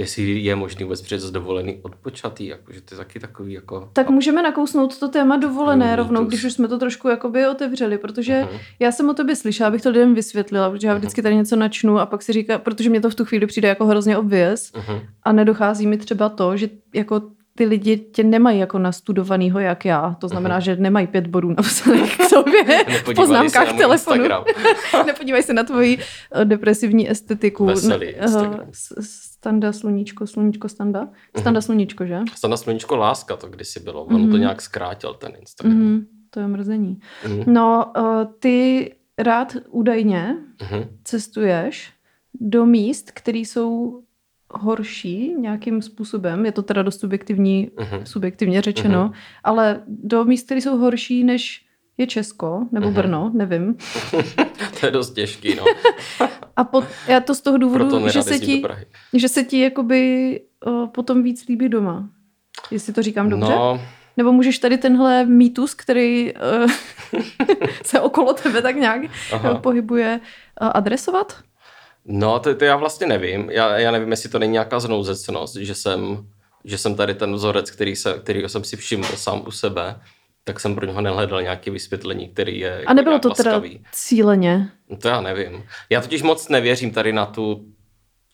jestli je možný vůbec přijet z dovolený odpočatý, jakože ty taky takový jako... Tak můžeme nakousnout to téma dovolené Mýtus. rovnou, když už jsme to trošku jakoby otevřeli, protože Mhm. já jsem o tobě slyšela, abych to lidem vysvětlila, protože já vždycky tady něco načnu a pak si říká, protože mě to v tu chvíli přijde jako hrozně obvěz Mhm. a nedochází mi třeba to, že jako ty lidi tě nemají jako nastudovanýho jak já. To znamená, že nemají pět bodů napsaných k sobě (laughs) v Mhm. Poznámkách telefonu. (laughs) Nepodívej se na tvoji eh, depresivní estetiku. Veselý Eh, Instagram. s- Standa, sluníčko, sluníčko, standa? Standa, sluníčko, že? Stana Sluníčko láska to kdysi bylo. On Mhm. to nějak zkrátil ten Instagram. Mhm, to je mrzení. Mhm. No, eh, ty rád údajně Mhm. cestuješ do míst, které jsou horší nějakým způsobem, je to teda dost subjektivní, Mhm. subjektivně řečeno, Mhm. ale do míst, které jsou horší než je Česko nebo Mhm. Brno, nevím. (laughs) To je dost těžký, no. (laughs) A po, já to z toho důvodu, že se, ti, že se ti jakoby uh, potom víc líbí doma. Jestli to říkám dobře? No, Nebo můžeš tady tenhle mýtus, který uh, (laughs) se okolo tebe tak nějak Aha. uh, pohybuje, uh, adresovat? no to, to já vlastně nevím. Já, já nevím, jestli to není nějaká znouzecnost, že jsem, že jsem tady ten vzorec, který se, kterýho jsem si všiml sám u sebe, tak jsem pro něho nehledal nějaké vysvětlení, který je jako A nebylo nějak to teda cíleně? No to já nevím. Já totiž moc nevěřím tady na tu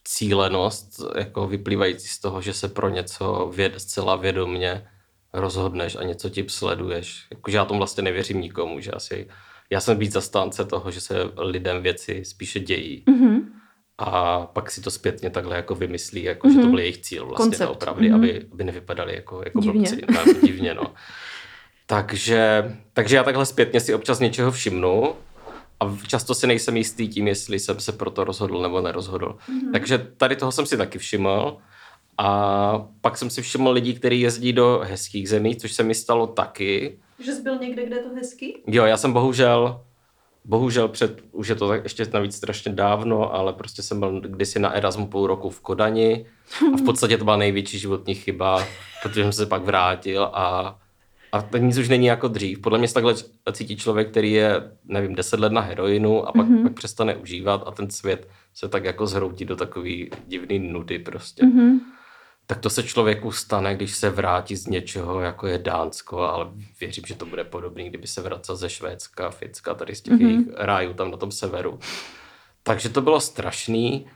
cílenost, jako vyplývající z toho, že se pro něco věd, zcela vědomně rozhodneš a něco ti sleduješ. Jakože já tomu vlastně nevěřím nikomu, že asi já jsem víc zastánce toho, že se lidem věci spíše dějí Mhm. a pak si to zpětně takhle jako vymyslí, jako že to byl jejich cíl vlastně Koncept. opravdu, Mhm. aby, aby nevypadali jako, jako Divně. blbci. No, divně, no. (laughs) Takže, takže já takhle zpětně si občas něčeho všimnu a často si nejsem jistý tím, jestli jsem se pro to rozhodl nebo nerozhodl. Mm-hmm. Takže tady toho jsem si taky všiml. A pak jsem si všiml lidí, kteří jezdí do hezkých zemí, což se mi stalo taky. Že jsi byl někde, kde je to hezký? Jo, já jsem bohužel, bohužel před, už je to tak ještě navíc strašně dávno, ale prostě jsem byl kdysi na Erasmu půl roku v Kodani a v podstatě to byla největší životní chyba, protože jsem se pak vrátil a, a to nic už není jako dřív. Podle mě se takhle cítí člověk, který je, nevím, deset let na heroinu a pak, mm-hmm. pak přestane užívat a ten svět se tak jako zhroutí do takový divný nudy prostě. Mhm. Tak to se člověku stane, když se vrátí z něčeho, jako je Dánsko, ale věřím, že to bude podobný, kdyby se vracel ze Švédska, Finska, tady z těch mm-hmm. jejich rájů tam na tom severu. Takže to bylo strašný.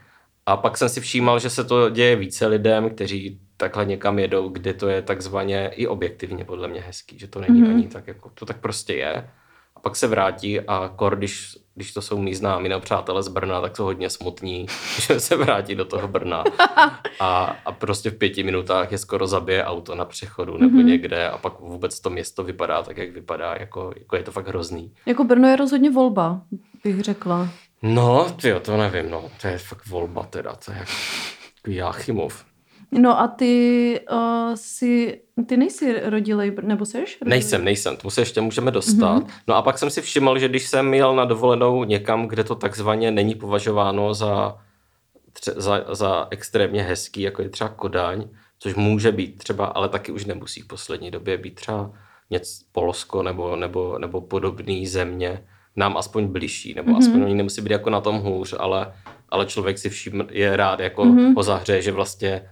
A pak jsem si všímal, že se to děje více lidem, kteří takhle někam jedou, kde to je takzvaně i objektivně podle mě hezký, že to není mm-hmm. ani tak, jako to tak prostě je. A pak se vrátí a kor, když, když to jsou mý známí nebo přátelé z Brna, tak jsou hodně smutní, (laughs) že se vrátí do toho Brna. A, a prostě v pěti minutách je skoro zabije auto na přechodu nebo mm-hmm. někde a pak vůbec to město vypadá tak, jak vypadá, jako, jako je to fakt hrozný. Jako Brno je rozhodně volba, bych řekla. No, tyjo, to nevím, no. To je fakt volba teda, to je jako Jáchymov. No a ty uh, si, ty nejsi rodilej, nebo seš? rodilej? Nejsem, nejsem, tomu se ještě můžeme dostat. Mm-hmm. No a pak jsem si všiml, že když jsem jel na dovolenou někam, kde to takzvaně není považováno za, tře- za, za extrémně hezký, jako je třeba Kodaň, což může být třeba, ale taky už nemusí v poslední době být třeba něco Polsko nebo, nebo, nebo podobné země, nám aspoň bližší, nebo mm-hmm. aspoň oni nemusí být jako na tom hůř, ale, ale člověk si všim je rád jako mm-hmm. ho zahřeje, že vlastně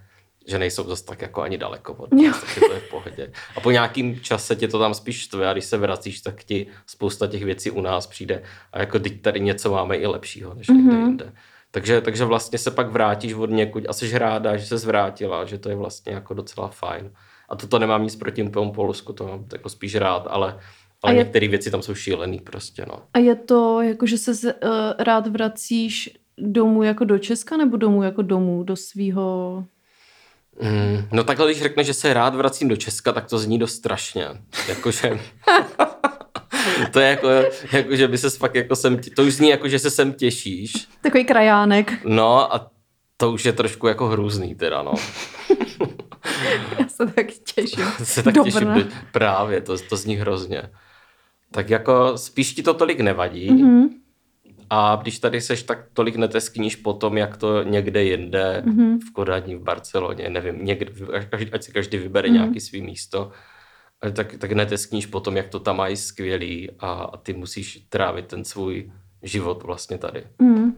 že nejsou zase tak jako ani daleko od nás, takže to je v pohodě. A po nějakým čase tě to tam spíš štve a když se vracíš, tak ti spousta těch věcí u nás přijde a jako teď tady něco máme i lepšího, než někde mm-hmm. jinde. Takže, takže vlastně se pak vrátíš od někud a jsi ráda, že se zvrátila, že to je vlastně jako docela fajn. A toto nemám nic proti tomu Polsku, to mám jako spíš rád, ale, ale některé věci tam jsou šílený prostě, no. A je to jako, že se uh, rád vracíš domů jako do Česka nebo domů jako domů, do svého Mm, no takhle, když řekne, že se rád vracím do Česka, tak to zní dost strašně. Jakože... (laughs) to je jako, jako, že by se fakt jako sem, to už zní jako, že se sem těšíš. Takový krajánek. No a to už je trošku jako hrůzný teda, no. (laughs) Já se tak těším. (laughs) se tak Dobré. těším, právě, to, to zní hrozně. Tak jako spíš ti to tolik nevadí, mm-hmm. A když tady seš, tak tolik neteskníš po tom, jak to někde jinde, mm-hmm. v Kodani, v Barceloně, nevím, někde, ať si každý vybere mm-hmm. nějaký svý místo, tak, tak neteskníš po tom, jak to tam mají skvělý a, a ty musíš trávit ten svůj život vlastně tady. Mm.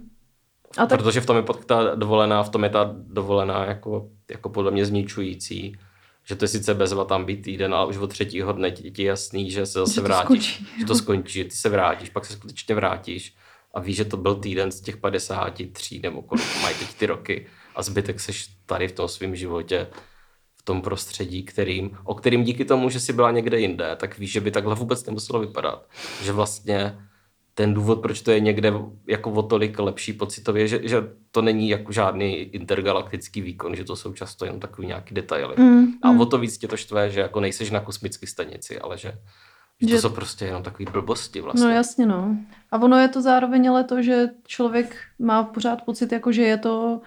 A tak... Protože v tom je ta dovolená, v tom je ta dovolená jako, jako podle mě zničující, že to je sice bezva tam být týden, ale už od třetího dne ti, ti jasný, že se zase že vrátíš, skončí. že to skončí, že ty se vrátíš, pak se skutečně vrátíš a víš, že to byl týden z těch 53 nebo kolik mají teď ty roky a zbytek seš tady v tom svém životě v tom prostředí, kterým, o kterým díky tomu, že jsi byla někde jinde, tak víš, že by takhle vůbec nemuselo vypadat. Že vlastně ten důvod, proč to je někde jako o tolik lepší pocitově, že, že to není jako žádný intergalaktický výkon, že to jsou často jen takový nějaký detaily. Mm, a mm. o to víc tě to štve, že jako nejseš na kosmické stanici, ale že že to jsou prostě jenom takové blbosti vlastně. No jasně, no. A ono je to zároveň ale to, že člověk má pořád pocit, jako že je to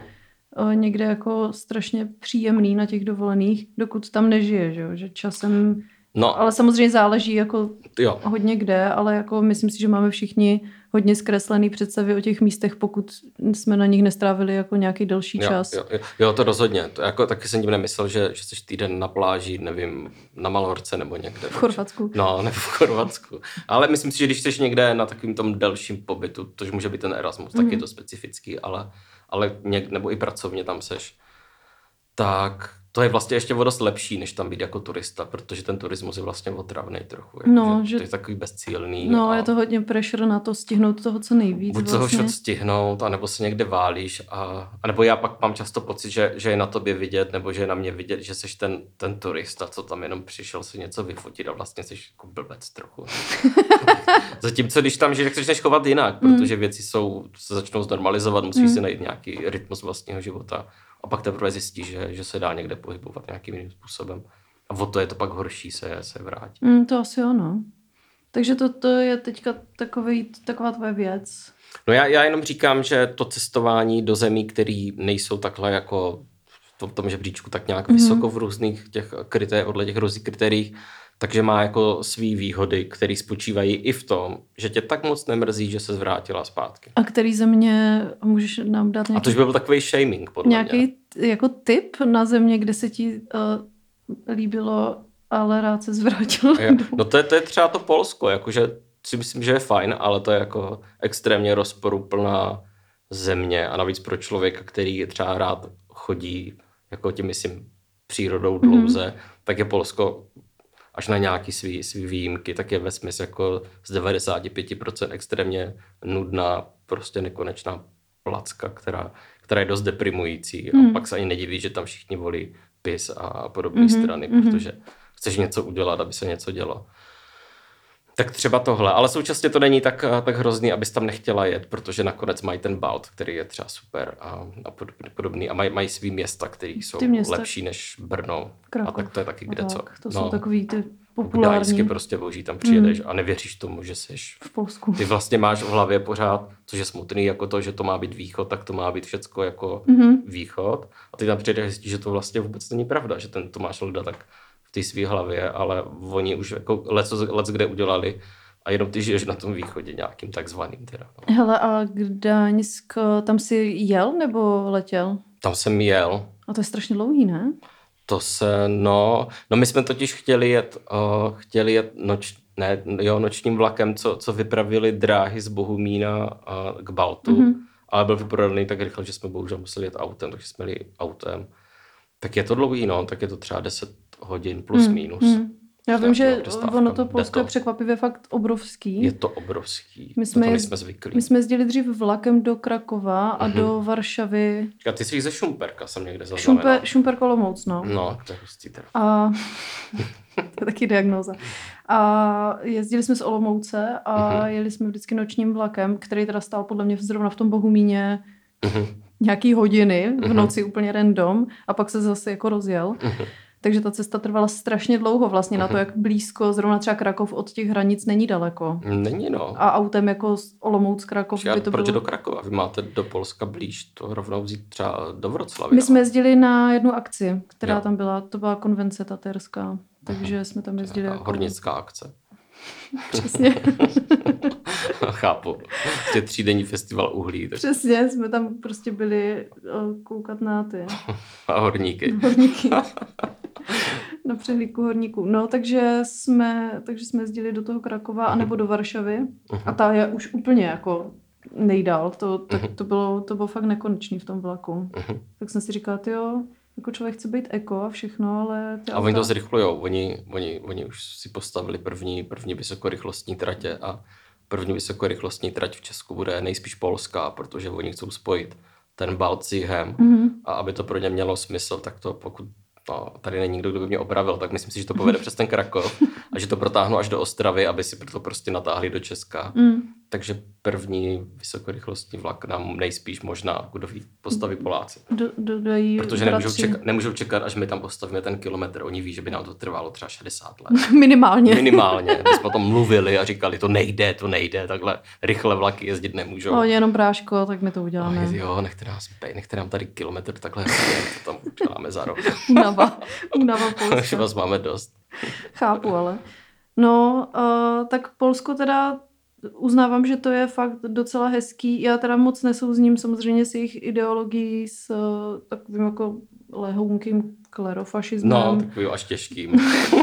uh, někde jako strašně příjemný na těch dovolených, dokud tam nežije, že, že časem No. Ale samozřejmě záleží jako jo. hodně kde, ale jako myslím si, že máme všichni hodně zkreslený představy o těch místech, pokud jsme na nich nestrávili jako nějaký delší jo, čas. Jo, jo, jo, to rozhodně. To jako, taky jsem tím nemyslel, že, že jsi týden na pláži, nevím, na Malorce nebo někde. V Chorvatsku. No, nebo v Chorvatsku. Ale myslím si, že když jsi někde na takovým tom delším pobytu, tož může být ten Erasmus, mm. tak je mhm. to specifický, ale, ale něk, nebo i pracovně tam seš, tak to je vlastně ještě o dost lepší, než tam být jako turista, protože ten turismus je vlastně otravný trochu. Jako, no, že, že, to je takový bezcílný. No, a je to hodně pressure na to stihnout toho co nejvíc. Buď vlastně. toho stihnout, anebo se někde válíš. A, a nebo já pak mám často pocit, že, že je na tobě vidět, nebo že je na mě vidět, že jsi ten, ten turista, co tam jenom přišel si něco vyfotit a vlastně jsi jako blbec trochu. (laughs) Zatímco když tam žiješ, tak chceš chovat jinak, mm. protože věci jsou, se začnou znormalizovat, musíš mm. si najít nějaký rytmus vlastního života a pak teprve zjistí, že, že se dá někde pohybovat nějakým jiným způsobem. A o to je to pak horší se, se vrátit. Mm, to asi ono. Takže to, to je teďka takový, taková tvoje věc. No já, já jenom říkám, že to cestování do zemí, které nejsou takhle jako v tom žebříčku tak nějak mm-hmm. vysoko v různých těch kritériích, odle těch různých kritériích, takže má jako svý výhody, které spočívají i v tom, že tě tak moc nemrzí, že se zvrátila zpátky. A který země můžeš nám dát nějaký... A to už by byl takový shaming, podle Nějaký mě. jako tip na země, kde se ti uh, líbilo, ale rád se zvrátil. no to je, to je třeba to Polsko, jakože si myslím, že je fajn, ale to je jako extrémně rozporuplná země a navíc pro člověka, který třeba rád chodí jako tím, myslím, přírodou dlouze, mm-hmm. tak je Polsko až na nějaký svý, svý výjimky, tak je ve smyslu jako z 95% extrémně nudná, prostě nekonečná placka, která, která je dost deprimující hmm. a pak se ani nediví, že tam všichni volí PIS a podobné mm-hmm. strany, mhm. protože chceš něco udělat, aby se něco dělo. Tak třeba tohle, ale současně to není tak, tak hrozný, abys tam nechtěla jet, protože nakonec mají ten Balt, který je třeba super a, a podobný a mají, mají svý města, které jsou města... lepší než Brno. Krakov. A tak to je taky kde tak, co. To no, jsou takový ty populární. Gdaňsky prostě boží, tam přijedeš mm. a nevěříš tomu, že jsi v Polsku. Ty vlastně máš v hlavě pořád, což je smutný, jako to, že to má být východ, tak to má být všecko jako mm-hmm. východ. A ty tam přijedeš že to vlastně vůbec není pravda, že ten Tomáš Lda tak té své hlavě, ale oni už jako let, let kde udělali a jenom ty žiješ na tom východě nějakým takzvaným teda. No. Hele, a Gdaňsk, tam jsi jel nebo letěl? Tam jsem jel. A to je strašně dlouhý, ne? To se, no, no my jsme totiž chtěli jet, uh, chtěli jet noč, Ne, jo, nočním vlakem, co, co vypravili dráhy z Bohumína a k Baltu, mm-hmm. ale byl vyprodaný tak rychle, že jsme bohužel museli jet autem, takže jsme jeli autem. Tak je to dlouhý, no, tak je to třeba 10 hodin plus mm, minus. Mm. Já vím, že ono to Polsko je překvapivě fakt obrovský. Je to obrovský. My jsme, to jsme zvyklí. My jsme jezdili dřív vlakem do Krakova a mm-hmm. do Varšavy. A ty jsi ze Šumperka, jsem někde zaznamenal. Šumper, Šumperk Olomouc, no. No, to je hustý teda. A (laughs) to je taky diagnóza. A jezdili jsme z Olomouce a mm-hmm. jeli jsme vždycky nočním vlakem, který teda stál podle mě zrovna v tom Bohumíně mm-hmm. nějaký hodiny v mhm. noci mm-hmm. úplně random a pak se zase jako rozjel. Mm-hmm. Takže ta cesta trvala strašně dlouho vlastně na to, mhm. jak blízko, zrovna třeba Krakov od těch hranic není daleko. Není no. A autem jako Olomouc Krakov by to proč bylo... do Krakova? Vy máte do Polska blíž, to rovnou vzít třeba do Vroclavy. My jsme jezdili na jednu akci, která jo. tam byla, to byla konvence taterská, takže jsme tam jezdili. Jako... Hornická akce. (laughs) Přesně. (laughs) Chápu. Prostě třídenní festival uhlí. Tak... Přesně, jsme tam prostě byli koukat na ty. (laughs) A horníky. Horníky. na přehlídku horníků. No, takže jsme, takže jsme jezdili do toho Krakova anebo do Varšavy uh-huh. a ta je už úplně jako nejdál. To, tak uh-huh. to, bylo, to bylo fakt nekonečný v tom vlaku. Uh-huh. Tak jsem si říkal, jo, jako člověk chce být eko a všechno, ale... A oni to zrychlujou. Oni, oni, oni už si postavili první, první vysokorychlostní tratě a první vysokorychlostní trať v Česku bude nejspíš polská, protože oni chcou spojit ten s mm-hmm. a aby to pro ně mělo smysl, tak to pokud no, tady není nikdo, kdo by mě opravil, tak myslím si, že to povede přes ten Krakov a že to protáhnu až do Ostravy, aby si to prostě natáhli do Česka. Mm. Takže první vysokorychlostní vlak nám nejspíš možná, kdo ví, postaví Poláci. Do, do, dojí Protože nemůžou čekat, nemůžou čekat, až my tam postavíme ten kilometr. Oni ví, že by nám to trvalo třeba 60 let. (laughs) Minimálně. Minimálně. (laughs) My jsme o tom mluvili a říkali, to nejde, to nejde, takhle rychle vlaky jezdit nemůžou. No, jenom bráško, tak my to uděláme. No, jo, nechte, nás, nechte nám tady kilometr takhle, to tam uděláme za rok. (laughs) Unava, unava Polska. Už vás máme dost. Chápu, ale. No, uh, tak Polsko teda uznávám, že to je fakt docela hezký. Já teda moc nesouzním samozřejmě s jejich ideologií, s uh, takovým jako lehounkým klerofašismem. No, takovým až těžkým.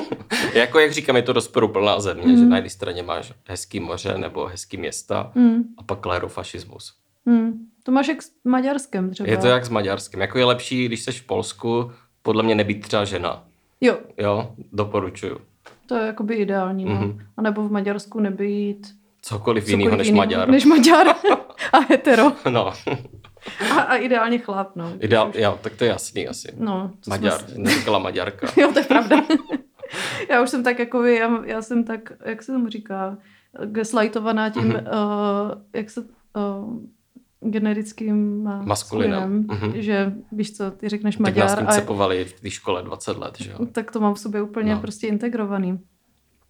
(laughs) jako jak říkám, je to rozporuplná země, mm. že na jedné straně máš hezký moře nebo hezký města mm. a pak klerofašismus. Mm. To máš jak s Maďarskem třeba. Je to jak s Maďarskem. Jako je lepší, když jsi v Polsku, podle mě nebýt třeba žena. Jo. Jo, doporučuju. To je jakoby ideální, no. Mm-hmm. A nebo v Maďarsku nebýt cokoliv, cokoliv jiného než Maďar. Než Maďar a hetero. (laughs) No. A, a ideálně chlap, no. Ideál, jo, tak to je jasný asi. No. Maďar, jsme... neříkala Maďarka. (laughs) jo, to je pravda. já už jsem tak jako vy, já, já jsem tak, jak se tomu říká, gaslightovaná tím, mm-hmm. uh, jak se... Uh, generickým maskulinem, mm-hmm. že víš co, ty řekneš Maďar. Tak nás tím cepovali v té škole 20 let, že jo? Tak to mám v sobě úplně no. prostě integrovaný.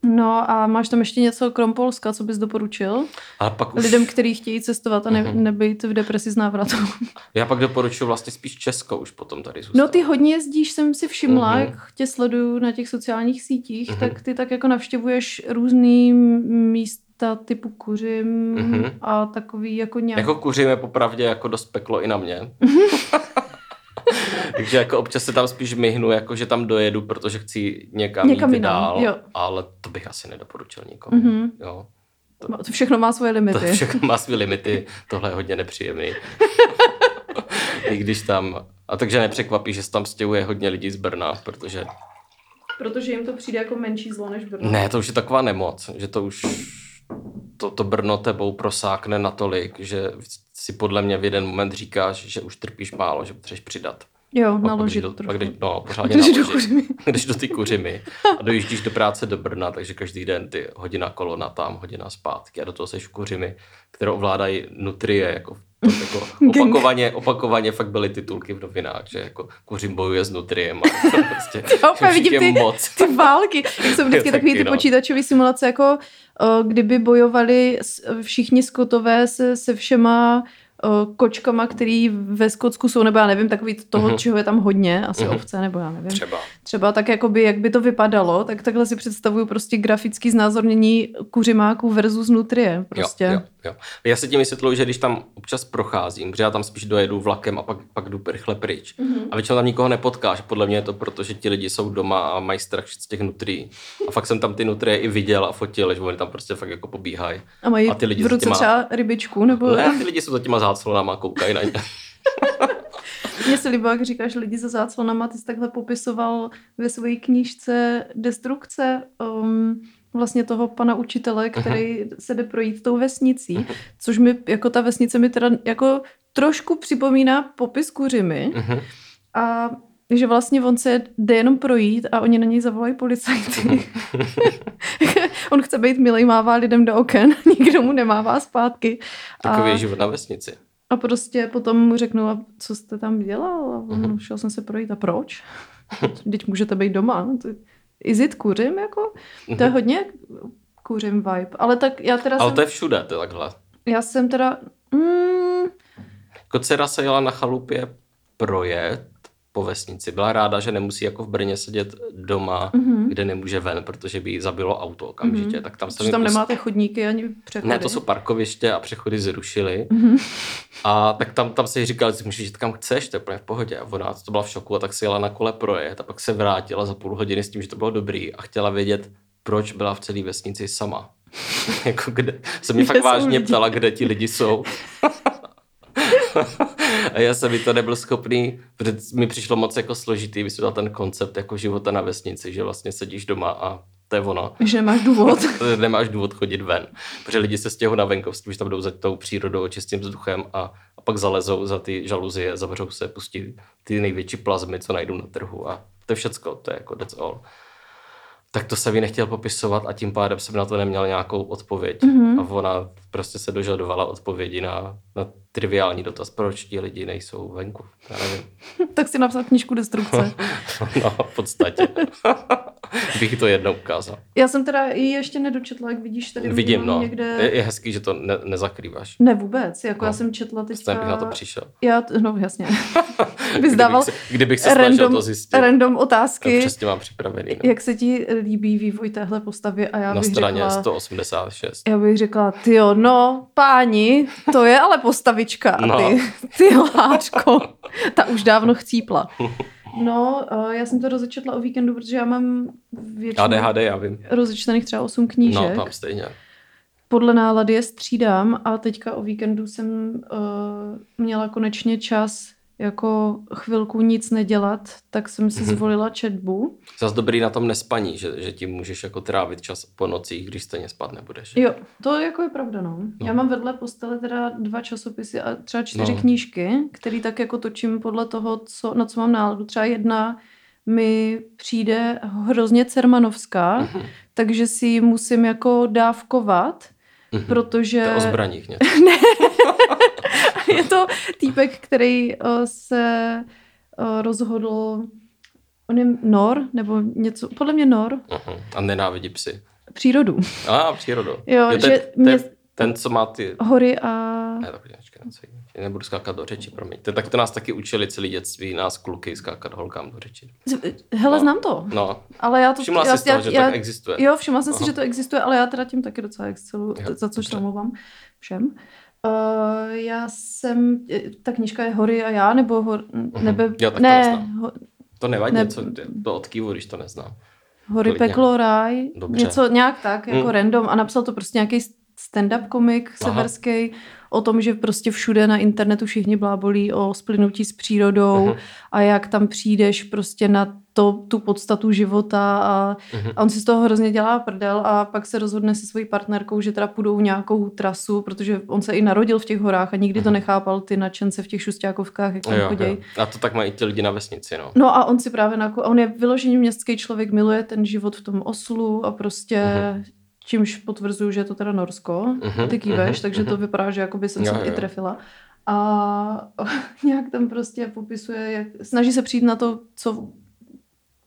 No a máš tam ještě něco krom Polska, co bys doporučil? A pak už... Lidem, kteří chtějí cestovat a ne, nebejt v depresi z návratu. (laughs) Já pak doporučuji vlastně spíš Česko už potom tady zůstat. No ty hodně jezdíš, jsem si všimla, uh-huh. jak tě sleduju na těch sociálních sítích, uh-huh. tak ty tak jako navštěvuješ různý místa typu Kuřim uh-huh. a takový jako nějak... Jako Kuřim je popravdě jako dost peklo i na mě. (laughs) Takže jako občas se tam spíš myhnu, jako že tam dojedu, protože chci někam, někam jít dál, jo. ale to bych asi nedoporučil nikomu. Mm-hmm. Jo. To, to všechno má svoje limity. To všechno má svoje limity, tohle je hodně nepříjemný. (laughs) I když tam, a takže nepřekvapí, že se tam stěhuje hodně lidí z Brna, protože... Protože jim to přijde jako menší zlo než Brno. Ne, to už je taková nemoc, že to už to, to Brno tebou prosákne natolik, že si podle mě v jeden moment říkáš, že už trpíš málo, že potřebuješ přidat. Jo, pak naložit do, trošku. Pak jdeš, no, (laughs) pořádně jdeš naložit. (laughs) do jdeš do ty kuřimy a dojíždíš do práce do Brna, takže každý den ty hodina kolona tam, hodina zpátky a do toho seš v kuřimy, které ovládají nutrie, jako jako (laughs) opakovaně, opakovaně fakt byly titulky v novinách, že jako kuřím bojuje s nutriem a prostě Já vidím ty, moc. ty války, jak jsou vždycky takový ty no. počítačové simulace, jako kdyby bojovali všichni skotové se, se všema kočkama, který ve Skotsku jsou, nebo já nevím, takový toho, Mhm. čeho je tam hodně, asi Mhm. ovce, nebo já nevím. Třeba. Třeba tak, jakoby, jak by to vypadalo, tak takhle si představuju prostě grafický znázornění kuřimáků versus nutrie. Prostě. Jo, jo, jo. Já se tím vysvětluji, že když tam občas procházím, protože já tam spíš dojedu vlakem a pak, pak jdu rychle pryč. Mhm. A většinou tam nikoho nepotkáš. Podle mě je to proto, že ti lidi jsou doma a mají strach z těch nutrí. A fakt jsem tam ty nutrie i viděl a fotil, že oni tam prostě fakt jako pobíhají. A mají A ty lidi v ruce těma- třeba rybičku, nebo... Ne, ty lidi jsou za těma záclonama koukají na ně. (laughs) Mně se líbilo, jak říkáš lidi za záclonama, ty jsi takhle popisoval ve své knížce Destrukce um, vlastně toho pana učitele, který se jde projít tou vesnicí, což mi, jako ta vesnice mi teda jako trošku připomíná popis kuřimy Mhm. a že vlastně on se jde jenom projít a oni na něj zavolají policajty. (laughs) on chce být milý, mává lidem do oken, (laughs) nikdo mu nemává zpátky. Takový a... je život na vesnici. A prostě potom mu řeknu, a co jste tam dělal? A on, Mhm. mm šel jsem se projít. A proč? Teď můžete být doma. To- Is it kuřím, jako? To je hodně kuřím vibe. Ale tak já teda Mhm. Ale jsem, to je všude, to je takhle. já jsem teda, mm, Jako dcera se jela na chalupě projet po vesnici. Byla ráda, že nemusí jako v Brně sedět doma, Mhm. kde nemůže ven, protože by jí zabilo auto okamžitě. Mhm. Tak tam se tam pust- nemáte chodníky ani přechody. Ne, to jsou parkoviště a přechody zrušili. Mhm. A tak tam, tam se jí říkal, že můžeš jít kam chceš, to je úplně v pohodě. A ona to byla v šoku a tak se jela na kole projet a pak se vrátila za půl hodiny s tím, že to bylo dobrý a chtěla vědět, proč byla v celé vesnici sama. (laughs) jako kde, se mě Kde fakt vážně lidi? ptala, kde ti lidi jsou. (laughs) a já jsem mi to nebyl schopný, protože mi přišlo moc jako složitý vysvětlit ten koncept jako života na vesnici, že vlastně sedíš doma a to je ono. Že nemáš důvod. (laughs) Nemáš důvod chodit ven, protože lidi se stěhují na venkovství, že tam jdou za tou přírodou, čistým vzduchem a, a pak zalezou za ty žaluzie, zavřou se, pustí ty největší plazmy, co najdou na trhu a to je všecko, to je jako that's all. Tak to jsem jí nechtěl popisovat a tím pádem jsem na to neměl nějakou odpověď. Mhm. A ona prostě se dožadovala odpovědi na, na triviální dotaz, proč ti lidi nejsou venku. Já nevím. (laughs) tak si napsal knížku Destrukce. (laughs) No, v podstatě. (laughs) (laughs) Bych to jednou ukázal. Já jsem teda ji ještě nedočetla, jak vidíš tady. Vidím, no. Někde... Je, je hezký, že to ne, nezakrýváš. Ne vůbec, jako No. já jsem četla teďka... Jsem bych na to přišel. Já, no jasně. (laughs) Bys dával kdybych se, kdybych se snažil random, to zjistit. random otázky, přesně mám připravený. No. jak se ti líbí vývoj téhle postavy a já Na bych straně řekla... 186. Já bych řekla, ty jo, no, páni, to je ale postavička, No. ty, ty láčko. Ta už dávno chcípla. (laughs) No, eh, já jsem to rozečetla o víkendu, protože já mám většinou ADHD, já vím. rozečtených třeba 8 knížek. No, tam stejně. Podle nálady je střídám a teďka o víkendu jsem uh, měla konečně čas jako chvilku nic nedělat, tak jsem si Mhm. zvolila četbu. Zas dobrý na tom nespaní, že, že tím můžeš jako trávit čas po nocích, když stejně spát nebudeš. Jo, to jako je pravda, no. No. Já mám vedle postele teda dva časopisy a třeba čtyři No. knížky, který tak jako točím podle toho, co, na co mám náladu. Třeba jedna mi přijde hrozně cermanovská, Mhm. takže si ji musím jako dávkovat, Mhm. protože... To o zbraních (laughs) něco. (laughs) je to týpek, který uh, se uh, rozhodl, on je nor, nebo něco, podle mě nor, Mhm. A nenávidí psy. přírodu. A, přírodu. (laughs) Jo, to, že to mě- ten, co má ty... Hory a... Ne, tak počkej, jiného. Nebudu skákat do řeči, promiň. To, tak to nás taky učili celý dětství, nás kluky skákat holkám do řeči. Hele, No. znám to, No, ale já to... všimla já, jsi z toho, že já, tak existuje. Jo, všimla jsem si, Aha. že to existuje, ale já teda tím taky docela excelu, Jo, za což se omlouvám všem. Uh, já jsem, eh, ta knížka je Hory a já, nebo hor, nebe, Mhm. Jo, tak to ne, neznám. ho, To nevadí, Ne- něco, to od kývu, když to neznám. Hory, Klidně. peklo, ráj, Dobře. něco nějak tak, jako Mm. random a napsal to prostě nějaký stand-up komik Aha. severský o tom, že prostě všude na internetu všichni blábolí o splynutí s přírodou Mhm. a jak tam přijdeš prostě na to, tu podstatu života a, a on si z toho hrozně dělá prdel a pak se rozhodne se svojí partnerkou, že teda půjdou nějakou trasu, protože on se i narodil v těch horách a nikdy to Mhm. nechápal ty nadšence v těch šustákovkách, jak tam jo. A to tak mají ti lidi na vesnici, no. No a on si právě, na, on je vyložený městský člověk, miluje ten život v tom Oslu a prostě Mhm. Čímž potvrzuju, že je to teda Norsko, Mhm, ty kýveš, mhm, takže to mhm. vypadá, že jakoby jsem Jo, se jo. i trefila. A (laughs) nějak tam prostě popisuje, jak, snaží se přijít na to, co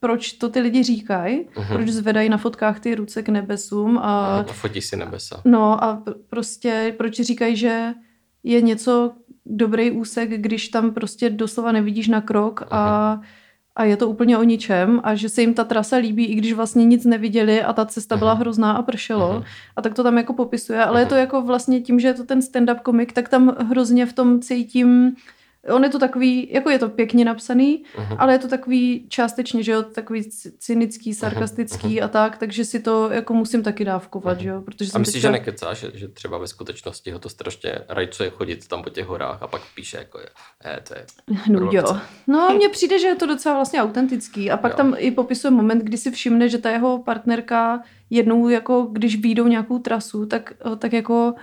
proč to ty lidi říkají, Mhm. proč zvedají na fotkách ty ruce k nebesům a A fotí si nebesa. no a pr- prostě proč říkají, že je něco dobrý úsek, když tam prostě doslova nevidíš na krok a, a je to úplně o ničem a že se jim ta trasa líbí, i když vlastně nic neviděli a ta cesta byla hrozná a pršelo. A tak to tam jako popisuje, ale je to jako vlastně tím, že je to ten stand-up komik, tak tam hrozně v tom cítím On je to takový, jako je to pěkně napsaný, uh-huh. ale je to takový částečně, že jo, takový cynický, sarkastický uh-huh. a tak, takže si to jako musím taky dávkovat, uh-huh. že jo. Protože a myslíš, teďka... že nekecá, že, že třeba ve skutečnosti ho to strašně rajcuje chodit tam po těch horách a pak píše jako, je, je to je (laughs) No jo. No mně přijde, že je to docela vlastně autentický a pak jo. tam i popisuje moment, kdy si všimne, že ta jeho partnerka jednou jako, když výjdou nějakou trasu, tak, tak jako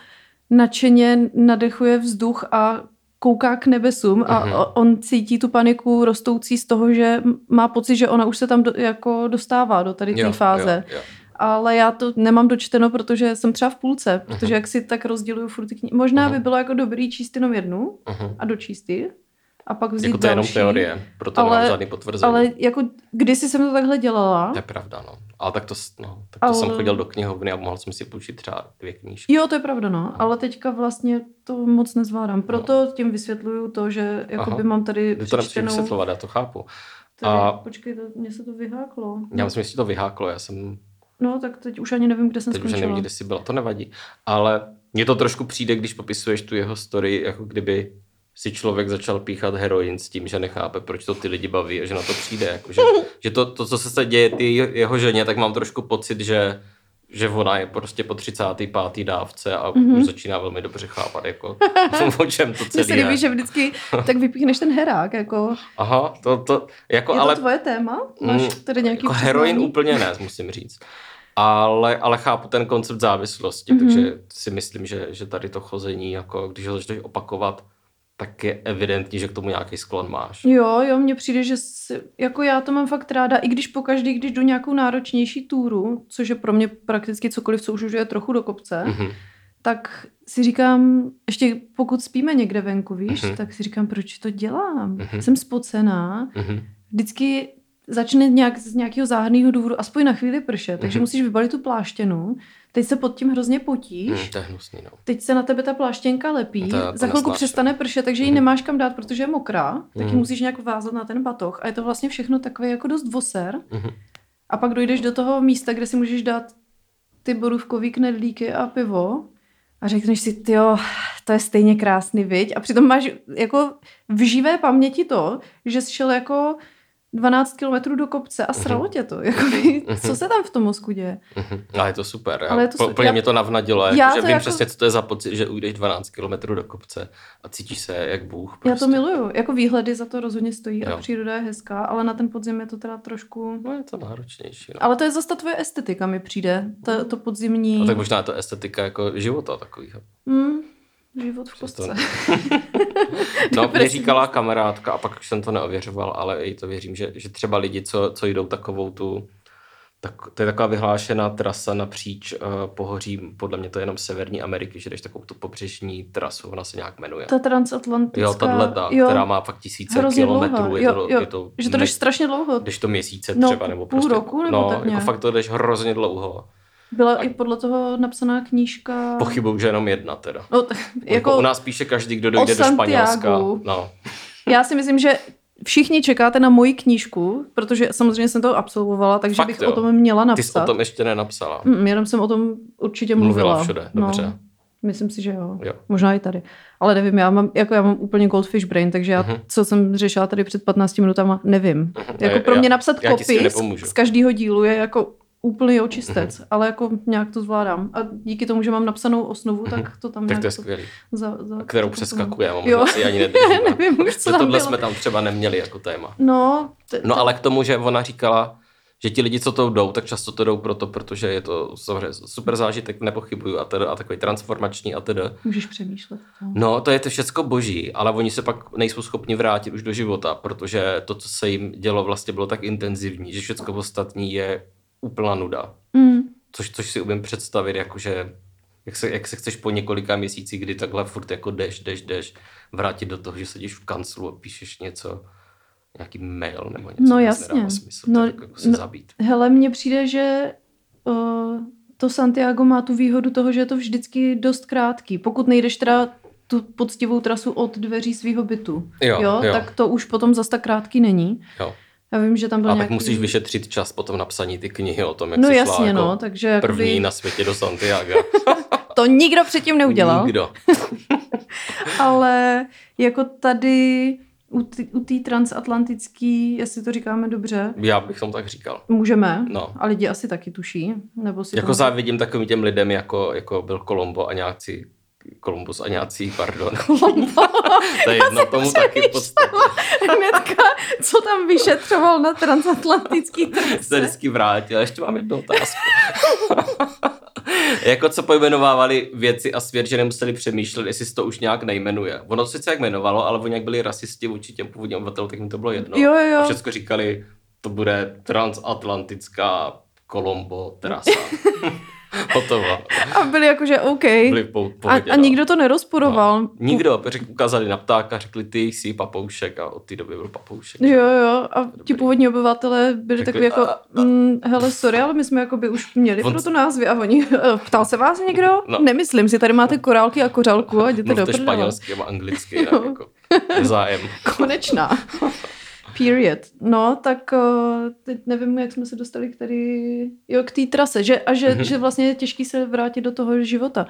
nadšeně nadechuje vzduch a kouká k nebesům a uh-huh. on cítí tu paniku rostoucí z toho, že má pocit, že ona už se tam do, jako dostává do tady té fáze. Jo, jo. Ale já to nemám dočteno, protože jsem třeba v půlce, uh-huh. protože jak si tak rozděluju furt ty knihy. Možná uh-huh. by bylo jako dobrý číst jenom jednu uh-huh. a dočíst ji a pak vzít Jako to je jenom teorie, proto ale, nemám žádný potvrzení. Ale jako kdysi jsem to takhle dělala. To je pravda, no. Ale tak to, no, tak to ale... jsem chodil do knihovny a mohl jsem si půjčit třeba dvě knížky. Jo, to je pravda, no. no. Ale teďka vlastně to moc nezvládám. Proto no. tím vysvětluju to, že jakoby mám tady To nemusím vysvětlovat, já to chápu. Tady, a... Počkej, to, mně se to vyháklo. Já myslím, že to vyháklo, já jsem... No, tak teď už ani nevím, kde jsem teď skončila. Teď už nevím, kde jsi byla, to nevadí. Ale mně to trošku přijde, když popisuješ tu jeho story, jako kdyby si člověk začal píchat heroin s tím, že nechápe, proč to ty lidi baví a že na to přijde. Jako, že, že to, to, co se děje ty jeho ženě, tak mám trošku pocit, že že ona je prostě po 35. dávce a mm-hmm. už začíná velmi dobře chápat, jako, (laughs) o čem to (laughs) celé je. se líbí, že vždycky tak vypíchneš ten herák, jako. Aha, to, to, jako je ale... to tvoje téma? Máš mm, tady nějaký jako heroin úplně ne, musím říct. Ale, ale chápu ten koncept závislosti, mm-hmm. takže si myslím, že, že tady to chození, jako když ho začneš opakovat, tak je evidentní, že k tomu nějaký sklon máš. Jo, jo, mně přijde, že si, jako já to mám fakt ráda, i když po každý, když jdu nějakou náročnější túru, což je pro mě prakticky cokoliv, co už je trochu do kopce, mm-hmm. tak si říkám, ještě pokud spíme někde venku, víš, mm-hmm. tak si říkám, proč to dělám? Mm-hmm. Jsem spocená, mm-hmm. vždycky začne nějak z nějakého záhadného důvodu aspoň na chvíli pršet, takže mm-hmm. musíš vybalit tu pláštěnu, teď se pod tím hrozně potíš, mm, to je hnusný, no. teď se na tebe ta pláštěnka lepí, to za chvilku přestane pršet, takže ji mhm. nemáš kam dát, protože je mokrá, tak ji mhm. musíš nějak vázat na ten batoh a je to vlastně všechno takové jako dost voser. Mm-hmm. A pak dojdeš do toho místa, kde si můžeš dát ty borůvkový knedlíky a pivo a řekneš si, jo, to je stejně krásný, viď? A přitom máš jako v živé paměti to, že jsi šel jako 12 kilometrů do kopce a sralo tě to. Jakoby, co se tam v tom mozku děje? Ale je to super. Ale je to super. Úplně já, mě to navnadilo. Jako, já že vím jako... přesně, co to je za pocit, že ujdeš 12 kilometrů do kopce a cítíš se jak Bůh. Prostě. Já to prostě. miluju. Jako výhledy za to rozhodně stojí jo. a příroda je hezká, ale na ten podzim je to teda trošku... No je to náročnější. No. Ale to je zase ta tvoje estetika mi přijde. To, to podzimní... No, tak možná je to estetika jako života takového. Mm, Život v kostce. To... (laughs) (laughs) no, mě říkala kamarádka, a pak už jsem to neověřoval, ale i to věřím, že, že třeba lidi, co, co jdou takovou tu, tak to je taková vyhlášená trasa napříč uh, pohoří, podle mě to je jenom Severní Ameriky, že jdeš takovou tu pobřežní trasu, ona se nějak jmenuje. Ta transatlantická. Jo, tahle ta, jo, která má fakt tisíce kilometrů. Je to, jo, je to, že to jdeš strašně dlouho. Jdeš to měsíce no, třeba, nebo půl prostě, roku, nebo no, tak jako nějak. fakt to jdeš hrozně dlouho. Byla i podle toho napsaná knížka... Pochybuju, že jenom jedna teda. No, jako u nás píše každý, kdo dojde do Španělska. No. Já si myslím, že všichni čekáte na moji knížku, protože samozřejmě jsem to absolvovala, takže Fakt, bych jo. o tom měla napsat. Ty jsi o tom ještě nenapsala. Mm, jenom jsem o tom určitě mluvila. Mluvila všude, dobře. No. Myslím si, že jo. jo. Možná i tady. Ale nevím, já mám, jako já mám úplně goldfish brain, takže já, uh-huh. co jsem řešila tady před 15 minutama, nevím. Uh-huh. Jako pro mě napsat kopis z každého dílu je jako úplný očistec, mm-hmm. ale jako nějak to zvládám. A díky tomu, že mám napsanou osnovu, tak mhm. to tam Tak to je skvělý. Za, za, Kterou přeskakujeme, možná si ani nedržíme. (laughs) Nevím už, co Tohle bylo. jsme tam třeba neměli jako téma. No, t- no ale k tomu, že ona říkala, že ti lidi, co to jdou, tak často to jdou proto, protože je to super zážitek, nepochybuju, a, teda, a takový transformační a teda. Můžeš přemýšlet. No. no, to je to všecko boží, ale oni se pak nejsou schopni vrátit už do života, protože to, co se jim dělo, vlastně bylo tak intenzivní, že všecko ostatní je úplná nuda. Mm. Což, což si umím představit, jakože jak se, jak se chceš po několika měsících, kdy takhle furt jako jdeš, jdeš, jdeš, vrátit do toho, že sedíš v kanclu a píšeš něco, nějaký mail nebo něco. No jasně. Smysl, no, jako se no, zabít. Hele, mně přijde, že uh, to Santiago má tu výhodu toho, že je to vždycky dost krátký. Pokud nejdeš teda tu poctivou trasu od dveří svého bytu. Jo, jo. Tak to už potom zas tak krátký není. Jo. Já vím, že tam byl A nějaký... tak musíš vyšetřit čas potom napsaní ty knihy o tom, jak No jsi jasně, šla jako no, takže jakoby... první na světě do Santiago. (laughs) To nikdo předtím neudělal. Nikdo. (laughs) Ale jako tady u té transatlantický, jestli to říkáme dobře, Já bych tom tak říkal. můžeme. No. A lidi asi taky tuší. Nebo si Jako to... závidím takovým těm lidem, jako, jako byl Kolombo a nějací Kolumbus a nějací, pardon. (laughs) to je jedno, tomu taky podstatě. Hnedka, co tam vyšetřoval na transatlantický Se trase. vždycky vrátil. Ještě mám jednu otázku. jako co pojmenovávali věci a svět, že nemuseli přemýšlet, jestli se to už nějak nejmenuje. Ono sice jak jmenovalo, ale oni jak byli rasisti vůči těm původním obyvatelům, tak jim to bylo jedno. Jo, jo. A všechno říkali, to bude transatlantická Kolombo trasa. (laughs) (laughs) Hotovo. A byli jakože OK. Byli po, A, pohodě, a no. nikdo to nerozporoval. Nikdo, řek, ukázali na ptáka, řekli ty jsi papoušek a od té doby byl papoušek. Jo, jo, a ti původní obyvatelé byli Řekli, takový jako, a- a- mm, hele, sorry, ale my jsme jako by už měli On- pro to názvy a oni, "Eh, ptal se vás někdo? No. Nemyslím si, tady máte korálky a kořálku a jděte do Mluvte prdele. španělsky a anglicky, (laughs) Jo. jako nezájem. Konečná. (laughs) Period. No, tak uh, teď nevím, jak jsme se dostali k tady, jo, k té trase, že, a že, Mhm. že vlastně je těžký se vrátit do toho života.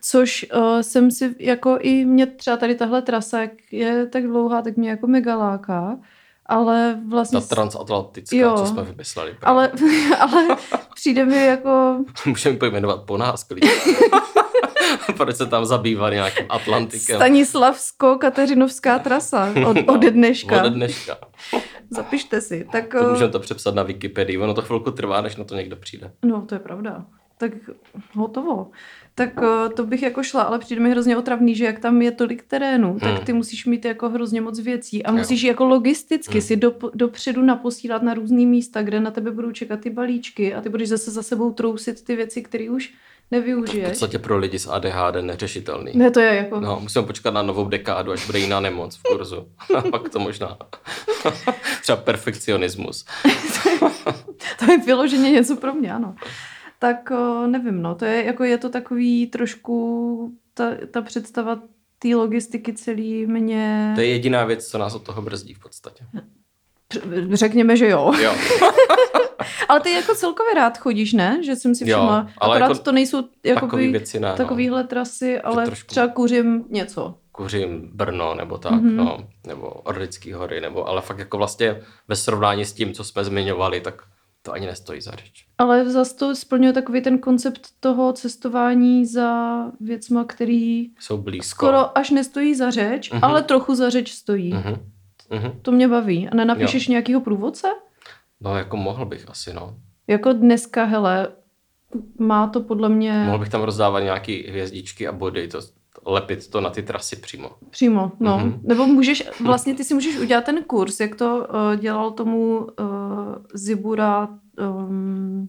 Což uh, jsem si, jako i mě třeba tady tahle trasa, jak je tak dlouhá, tak mě jako mega láká, ale vlastně... Ta transatlantická, Jo. co jsme vymysleli. ale, (laughs) ale přijde mi jako, (laughs) Můžeme pojmenovat po nás klidně. (laughs) (laughs) Proč se tam zabývat nějakým Atlantikem? Stanislavsko-Kateřinovská trasa od, ode (laughs) dneška. Od dneška. Zapište si. Tak, To uh, můžeme to přepsat na Wikipedii. Ono to chvilku trvá, než na to někdo přijde. No, to je pravda. Tak hotovo. Tak eh, to bych jako šla, ale přijde mi hrozně otravný, že jak tam je tolik terénů, Hmm. tak ty musíš mít jako hrozně moc věcí a Jo. musíš jako logisticky Hmm. si do, dopředu naposílat na různý místa, kde na tebe budou čekat ty balíčky a ty budeš zase za sebou trousit ty věci, které už V nevyužiješ. podstatě pro lidi s ADHD neřešitelný. Ne, to je jako... No, musíme počkat na novou dekádu, až bude jiná nemoc v kurzu. (laughs) A pak to možná. (laughs) Třeba perfekcionismus. (laughs) To je vyloženě něco pro mě, ano. Tak nevím, no, to je jako je to takový trošku ta, ta představa té logistiky celý mě... To je jediná věc, co nás od toho brzdí v podstatě. Řekněme, že jo. Jo, Ale ty jako celkově rád chodíš, ne? Že jsem si Jo, všimla. ale Akorát jako to nejsou jakoby, věci ne. No. takovýhle trasy, ale trošku- třeba kuřím něco. Kuřím Brno nebo tak, Mhm. no, nebo Orlický hory, nebo, ale fakt jako vlastně ve srovnání s tím, co jsme zmiňovali, tak to ani nestojí za řeč. Ale zase to splňuje takový ten koncept toho cestování za věcma, který Jsou blízko. skoro až nestojí za řeč, Mhm. ale trochu za řeč stojí. Mhm. Mhm. To mě baví. A nenapíšeš nějakýho průvodce? No jako mohl bych asi, no. Jako dneska, hele, má to podle mě Mohl bych tam rozdávat nějaký hvězdičky a body, to, lepit to na ty trasy přímo. Přímo, no. Mhm. Mm-hmm. Nebo můžeš, vlastně ty si můžeš udělat ten kurz, jak to uh, dělal tomu uh, Zibura um,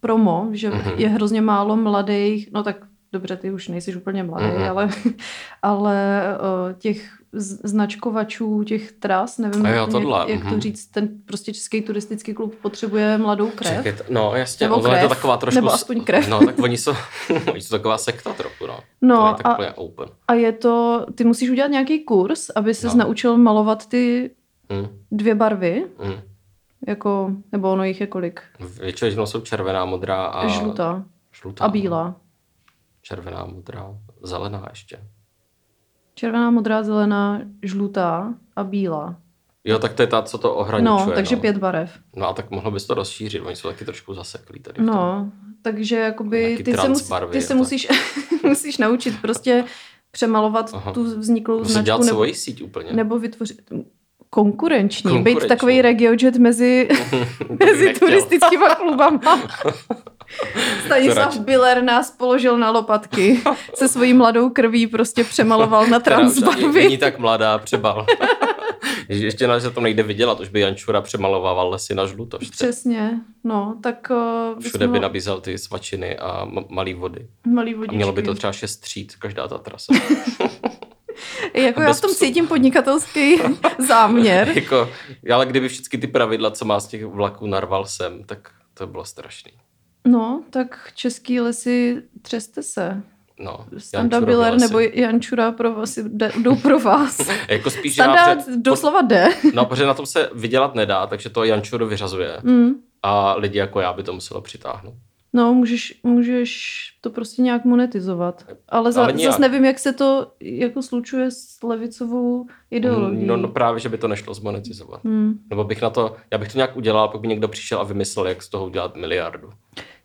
promo, že Mhm. mm-hmm. je hrozně málo mladých, no tak dobře, ty už nejsi úplně mladý, Mhm. mm-hmm. ale, ale uh, těch značkovačů, těch tras, nevím, A jo, jak, tohle, jak to mhm. říct, ten prostě český turistický klub potřebuje mladou krev. Čekaj, no jasně, Nebo ono je to krev, taková trošku... nebo aspoň krev. No tak oni jsou, (laughs) oni jsou taková sekta trochu, no. No, to a- open. A je to, ty musíš udělat nějaký kurz, aby ses No. naučil malovat ty Mm, dvě barvy, mm. jako, nebo ono jich je kolik? Většinou jsou červená, modrá a... Žlutá žlutá a no. bílá. Červená, modrá, zelená ještě. Červená, modrá, zelená, žlutá a bílá. Jo, tak to je ta, co to ohraničuje. No, takže no. pět barev. No a tak mohlo bys to rozšířit, oni jsou taky trošku zaseklí tady. v tom. No, takže jakoby Nějaký ty se, mus, transbarvy ty se tak. musíš, (laughs) musíš naučit prostě přemalovat Aha. tu vzniklou Musí značku dělat nebo, svoji síť úplně. nebo vytvořit konkurenční, být Konkurenční. takový regiojet mezi, (laughs) mezi nechtěl. turistickýma klubama. (laughs) Stanislav. Biller nás položil na lopatky, se svojí mladou krví prostě přemaloval na (laughs) transbarvy. Není tak mladá, přebal. Ještě na, že to nejde vydělat, už by Jančura přemalovával lesy na žluto. štře. Přesně, no, tak uh, Všude by nabízel ty svačiny a malý vody. malý A vodičky. mělo by to třeba šest tříd, každá ta trasa. (laughs) Jako já v tom cítím podnikatelský (laughs) záměr. (laughs) jako, ale kdyby všechny ty pravidla, co má z těch vlaků, narval sem, tak to bylo strašný. No, tak český lesy, třeste se. No, Standa Biller nebo Jančura pro vás, jde- jdou pro vás. Jako spíš Standa před- doslova jde. No, protože na tom se vydělat nedá, takže to Jančuru vyřazuje. Mm. A lidi jako já by to muselo přitáhnout. No, můžeš, můžeš to prostě nějak monetizovat. Ale, za, Ale zase nevím, jak se to jako slučuje s levicovou ideologií. No, no právě, že by to nešlo zmonetizovat. Hmm. Nebo bych na to, já bych to nějak udělal, pak by někdo přišel a vymyslel, jak z toho udělat miliardu.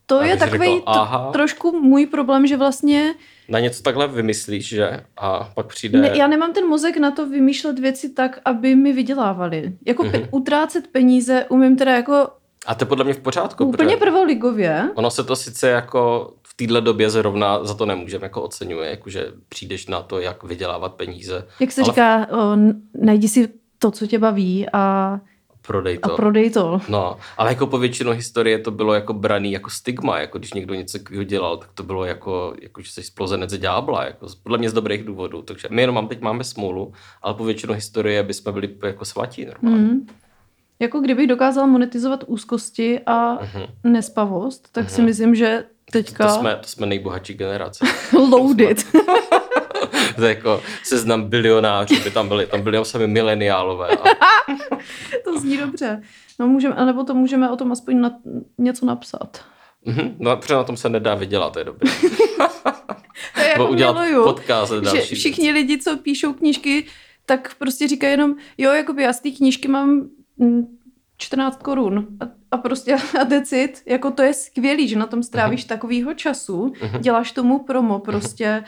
To Já je takový řekl, aha. trošku můj problém, že vlastně Na něco takhle vymyslíš, že? A pak přijde... ne, já nemám ten mozek na to vymýšlet věci tak, aby mi vydělávali. Jako pe- Mhm. utrácet peníze umím teda jako A to je podle mě v pořádku. úplně prvoligově. Ono se to sice jako v téhle době zrovna za to nemůžeme jako oceňuje, jakože přijdeš na to, jak vydělávat peníze. Jak se Ale- říká, o, najdi si to, co tě baví a, Prodej a to. prodej to. No, ale jako po většinu historie to bylo jako braný jako stigma, jako když někdo něco dělal, tak to bylo jako, jako že jsi splozenec ďábla, jako z- podle mě z dobrých důvodů. Takže my jenom mám, teď máme smůlu, ale po většinu historie bychom byli jako svatí normálně. Hmm. Jako kdybych dokázal monetizovat úzkosti a Mhm. nespavost, tak si myslím, že teďka To jsme, to jsme nejbohatší generace. (laughs) loaded. (laughs) to je jako seznam bilionářů, by tam byli, tam byli sami mileniálové. A, (laughs) to zní dobře. No můžeme, nebo to můžeme o tom aspoň na, něco napsat. Mhm, no, protože na tom se nedá vydělat, to je dobré. To je jako udělat miluju, podcast že všichni lidi, co píšou knížky, tak prostě říkají jenom, jo, jakoby já z té knížky mám 14 korun a, a prostě (laughs) a decit, jako to je skvělý, že na tom strávíš takovýho času, Mhm. děláš tomu promo, prostě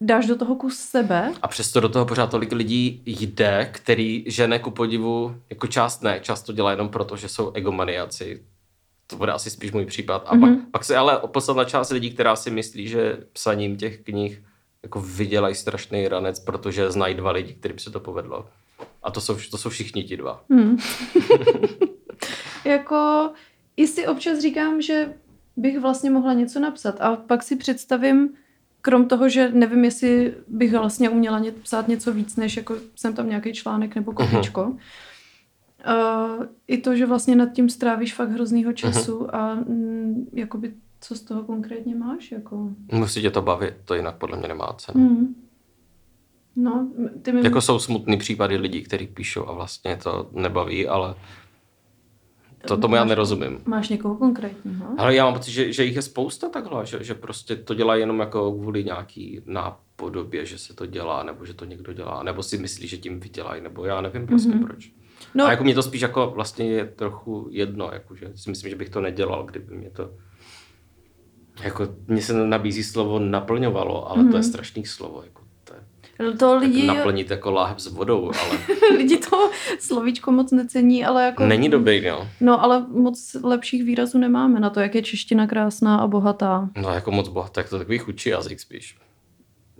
dáš do toho kus sebe. A přesto do toho pořád tolik lidí jde, který žene ku podivu, jako část ne, část to dělá jenom proto, že jsou egomaniaci. To bude asi spíš můj případ. A Mhm. pak, pak se ale podstatná část lidí, která si myslí, že psaním těch knih jako vydělají strašný ranec, protože znají dva lidi, kterým se to povedlo. A to jsou, to jsou všichni ti dva. Hmm. (laughs) jako, i si občas říkám, že bych vlastně mohla něco napsat a pak si představím, krom toho, že nevím, jestli bych vlastně uměla ně, psát něco víc, než jako jsem tam nějaký článek nebo kopičko. Uh, I to, že vlastně nad tím strávíš fakt hroznýho času a mm, jakoby co z toho konkrétně máš? Jako? Musí tě to bavit, to jinak podle mě nemá cenu. Hmm. No, ty mi... Jako jsou smutný případy lidí, kteří píšou a vlastně to nebaví, ale to tomu já Máš- nerozumím. Máš někoho konkrétního? Ale já mám pocit, že, že jich je spousta takhle, že, že prostě to dělá jenom jako kvůli nějaký nápodobě, že se to dělá, nebo že to někdo dělá, nebo si myslí, že tím vydělají, nebo já nevím prostě Mhm. mm-hmm. proč. No, A jako mě to spíš jako vlastně je trochu jedno, jako že si myslím, že bych to nedělal, kdyby mě to jako mně se nabízí slovo naplňovalo, ale mm-hmm. to je strašný slovo, jako to je, to lidi... jako naplnit jako láhev s vodou, ale (laughs) lidi to slovíčko moc necení, ale jako... není dobrý, no. No, ale moc lepších výrazů nemáme na to, jak je čeština krásná a bohatá. No jako moc bohatý, tak to takový chudší jazyk spíš.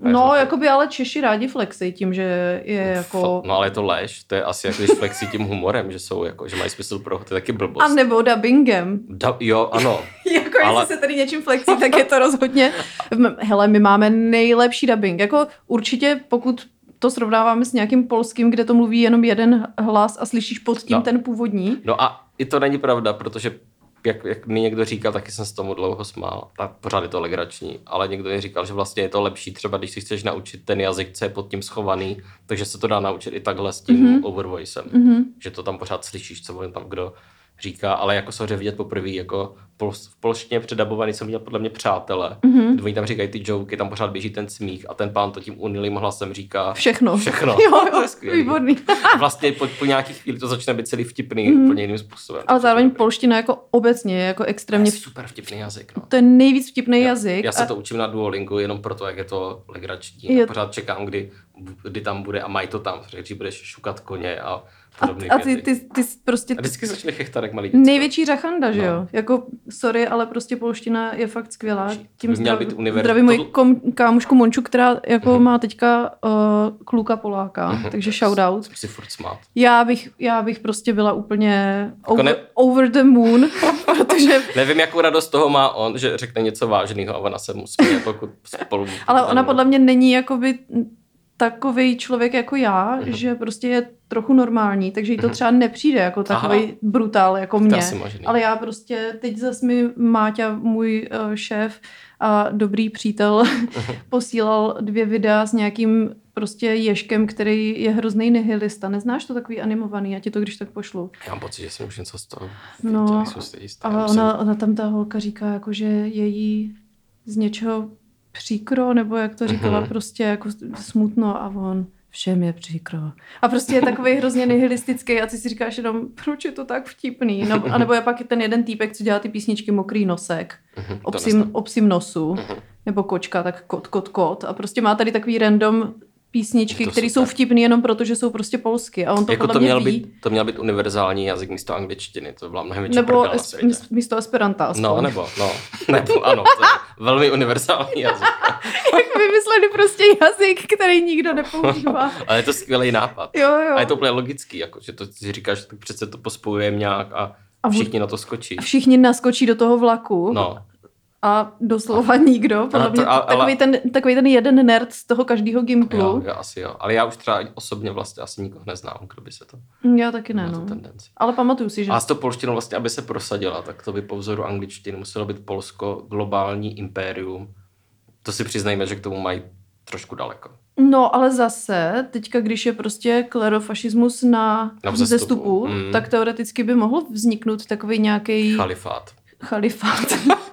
No, jakoby ale Češi rádi flexej tím, že je jako... No ale je to lež, to je asi jako když flexí tím humorem, že jsou jako, že mají smysl pro to je taky blbost. A nebo dubbingem. Da, jo, ano. (laughs) jako Ale- jestli se tady něčím flexí, tak je to rozhodně... Hele, my máme nejlepší dubbing. Jako určitě, pokud to srovnáváme s nějakým polským, kde to mluví jenom jeden hlas a slyšíš pod tím No. ten původní. No a i to není pravda, protože jak, jak mi někdo říkal, taky jsem se tomu dlouho smál, tak pořád je to legrační, ale někdo mi říkal, že vlastně je to lepší třeba, když si chceš naučit ten jazyk, co je pod tím schovaný, takže se to dá naučit i takhle s tím Mhm. mm-hmm. overvoicem, Mhm. že to tam pořád slyšíš, co on tam kdo říká, ale jako samozřejmě vidět poprvé, jako pol, v polštině předabovaný jsem viděl podle mě přátelé, Mhm. mm-hmm. oni tam říkají ty joky, tam pořád běží ten smích a ten pán to tím unilým hlasem říká Všechno. Všechno. (laughs) Jo, To je jo, výborný. Vlastně po, po nějaký chvíli to začne být celý vtipný mm. úplně jiným způsobem. Ale zároveň To polština jako obecně je jako je extrémně... super vtipný jazyk. No. To je nejvíc vtipný jazyk. Já se a- to učím na Duolingu jenom proto, jak je to legrační. Je- A pořád čekám, kdy, kdy tam bude a mají to tam, když budeš šukat koně a A, a ty, ty, ty prostě A vždycky začali chechtat, jak malý děcka. největší řachanda, že No. jo? Jako, sorry, ale prostě polština je fakt skvělá. Tím zdrav, být univer- zdravím moji kom, kámošku Monču, která jako Mhm. má teďka uh, kluka Poláka, Mhm. takže shoutout. Musím si furt smát. Já bych, já bych prostě byla úplně over, ne- over the moon, (laughs) protože Nevím, jakou radost toho má on, že řekne něco vážného a ona se mu směje, pokud spolu... Ale ona podle mě není jakoby takový člověk jako já, Mhm. že prostě je trochu normální, takže jí to třeba nepřijde jako takový brutál jako mě. Ale já prostě, teď zase mi Máťa, můj uh, šéf a dobrý přítel, (laughs) posílal dvě videa s nějakým prostě ježkem, který je hrozný nihilista. Neznáš to takový animovaný? Já ti to když tak pošlu. Já mám pocit, že jsem už něco z toho No, jistý. A Musím- ona, ona tam ta holka říká, jako, že je jí z něčeho příkro, nebo jak to říkala, Mhm. prostě jako smutno a on všem je příkro. A prostě je takový hrozně nihilistický a ty si říkáš jenom, proč je to tak vtipný? No, a nebo je pak ten jeden týpek, co dělá ty písničky Mokrý nosek, Mhm, o to psím, neznám. o psím nosu, Mhm. nebo kočka, tak kot, kot, kot. A prostě má tady takový random písničky, které jsou vtipný jenom proto, že jsou prostě polsky. A on to jako to mě měl, být, to měl být univerzální jazyk místo angličtiny, to byla mnohem větší Nebo es, místo Esperanta aspoň. No, nebo, no, nebo, ano, to je velmi univerzální jazyk. (laughs) Jak vymysleli prostě jazyk, který nikdo nepoužívá. (laughs) Ale je to skvělý nápad. Jo, jo. A je to úplně logický, jako, že to si říkáš, že tak přece to pospojujeme nějak a, A všichni na to skočí. A všichni naskočí do toho vlaku No, a doslova nikdo. Podle to- mě ale- takový, ten, takový ten jeden nerd z toho každého jo, gimplu. jo, asi jo. Ale já už třeba osobně vlastně asi nikoho neznám, kdo by se to Já taky ne, no. tendenci. Ale pamatuju si, že... A s tou polštinou vlastně, aby se prosadila, tak to by po vzoru angličtiny muselo být Polsko globální impérium. To si přiznejme, že k tomu mají trošku daleko. No, ale zase, teďka, když je prostě klerofašismus na, Na vzestupu. vzestupu, Mm. tak teoreticky by mohl vzniknout takový nějaký Chalifát. chalifát. (laughs)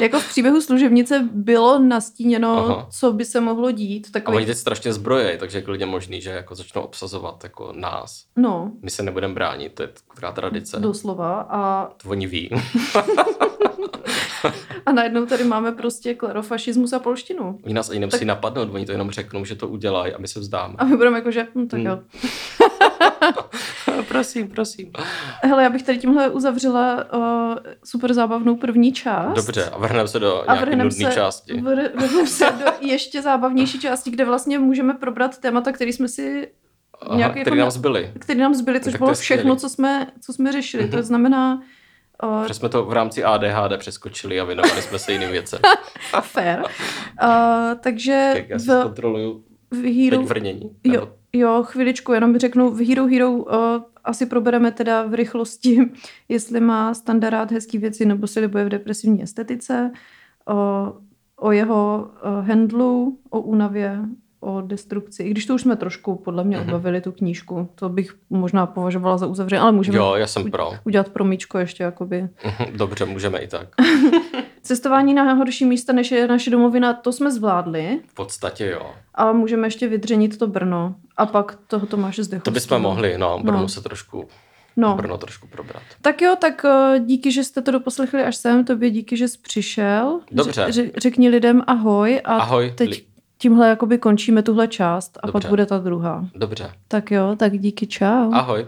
jako v příběhu služebnice bylo nastíněno, Aha. co by se mohlo dít. A Takový, oni teď strašně zbrojejí, takže je klidně možný, že jako začnou obsazovat jako nás. no, My se nebudeme bránit, to je taková tradice. doslova. A To oni ví. (laughs) A najednou tady máme prostě klerofašismus a polštinu. Oni nás ani nemusí napadnout, oni to jenom řeknou, že to udělají a my se vzdáme. A my budeme jako, že hm, tak Hmm. jo. (laughs) (laughs) prosím, prosím. Hele, já bych tady tímhle uzavřela uh, super zábavnou první část. Dobře, a vrhneme se do A nějaké nudné se, části. vr- vrhneme se do ještě zábavnější části, kde vlastně můžeme probrat témata, který jsme si Aha, nějak který jako nám zbyly. který nám zbyly, což Tak bylo všechno, co jsme, co jsme řešili. Mhm. To znamená uh, Že jsme to v rámci ADHD přeskočili a věnovali jsme se jiným věcem. (laughs) fair. Uh, takže Jak já si v, zkontroluju v Hero... teď vrnění. Jo, Nebo- jo, chviličku, jenom řeknu, v Hero Hero uh, asi probereme teda v rychlosti, (laughs) jestli má standard hezký věci nebo si libuje v depresivní estetice, o, o jeho uh, handlu, o únavě, o destrukci. I když to už jsme trošku podle mě Mhm. odbavili tu knížku, to bych možná považovala za uzavřené, ale můžeme Jo, já jsem pro. udělat promíčko ještě jakoby. Mhm, Dobře, můžeme i tak. (laughs) Cestování na horší místa, než je naše domovina, to jsme zvládli, V podstatě jo. ale můžeme ještě vydřenit to Brno a pak toho Tomáše Zdechovského. To bychom mohli, no, Brno No. se trošku, No. Brno trošku probrat. Tak jo, tak eh, díky, že jste to doposlechli až sem, tobě díky, že jsi přišel. Dobře. Ř- řekni lidem ahoj a Ahoj, teď li- tímhle jakoby končíme tuhle část a Dobře. pak bude ta druhá. Dobře. Tak jo, tak díky, čau. Ahoj.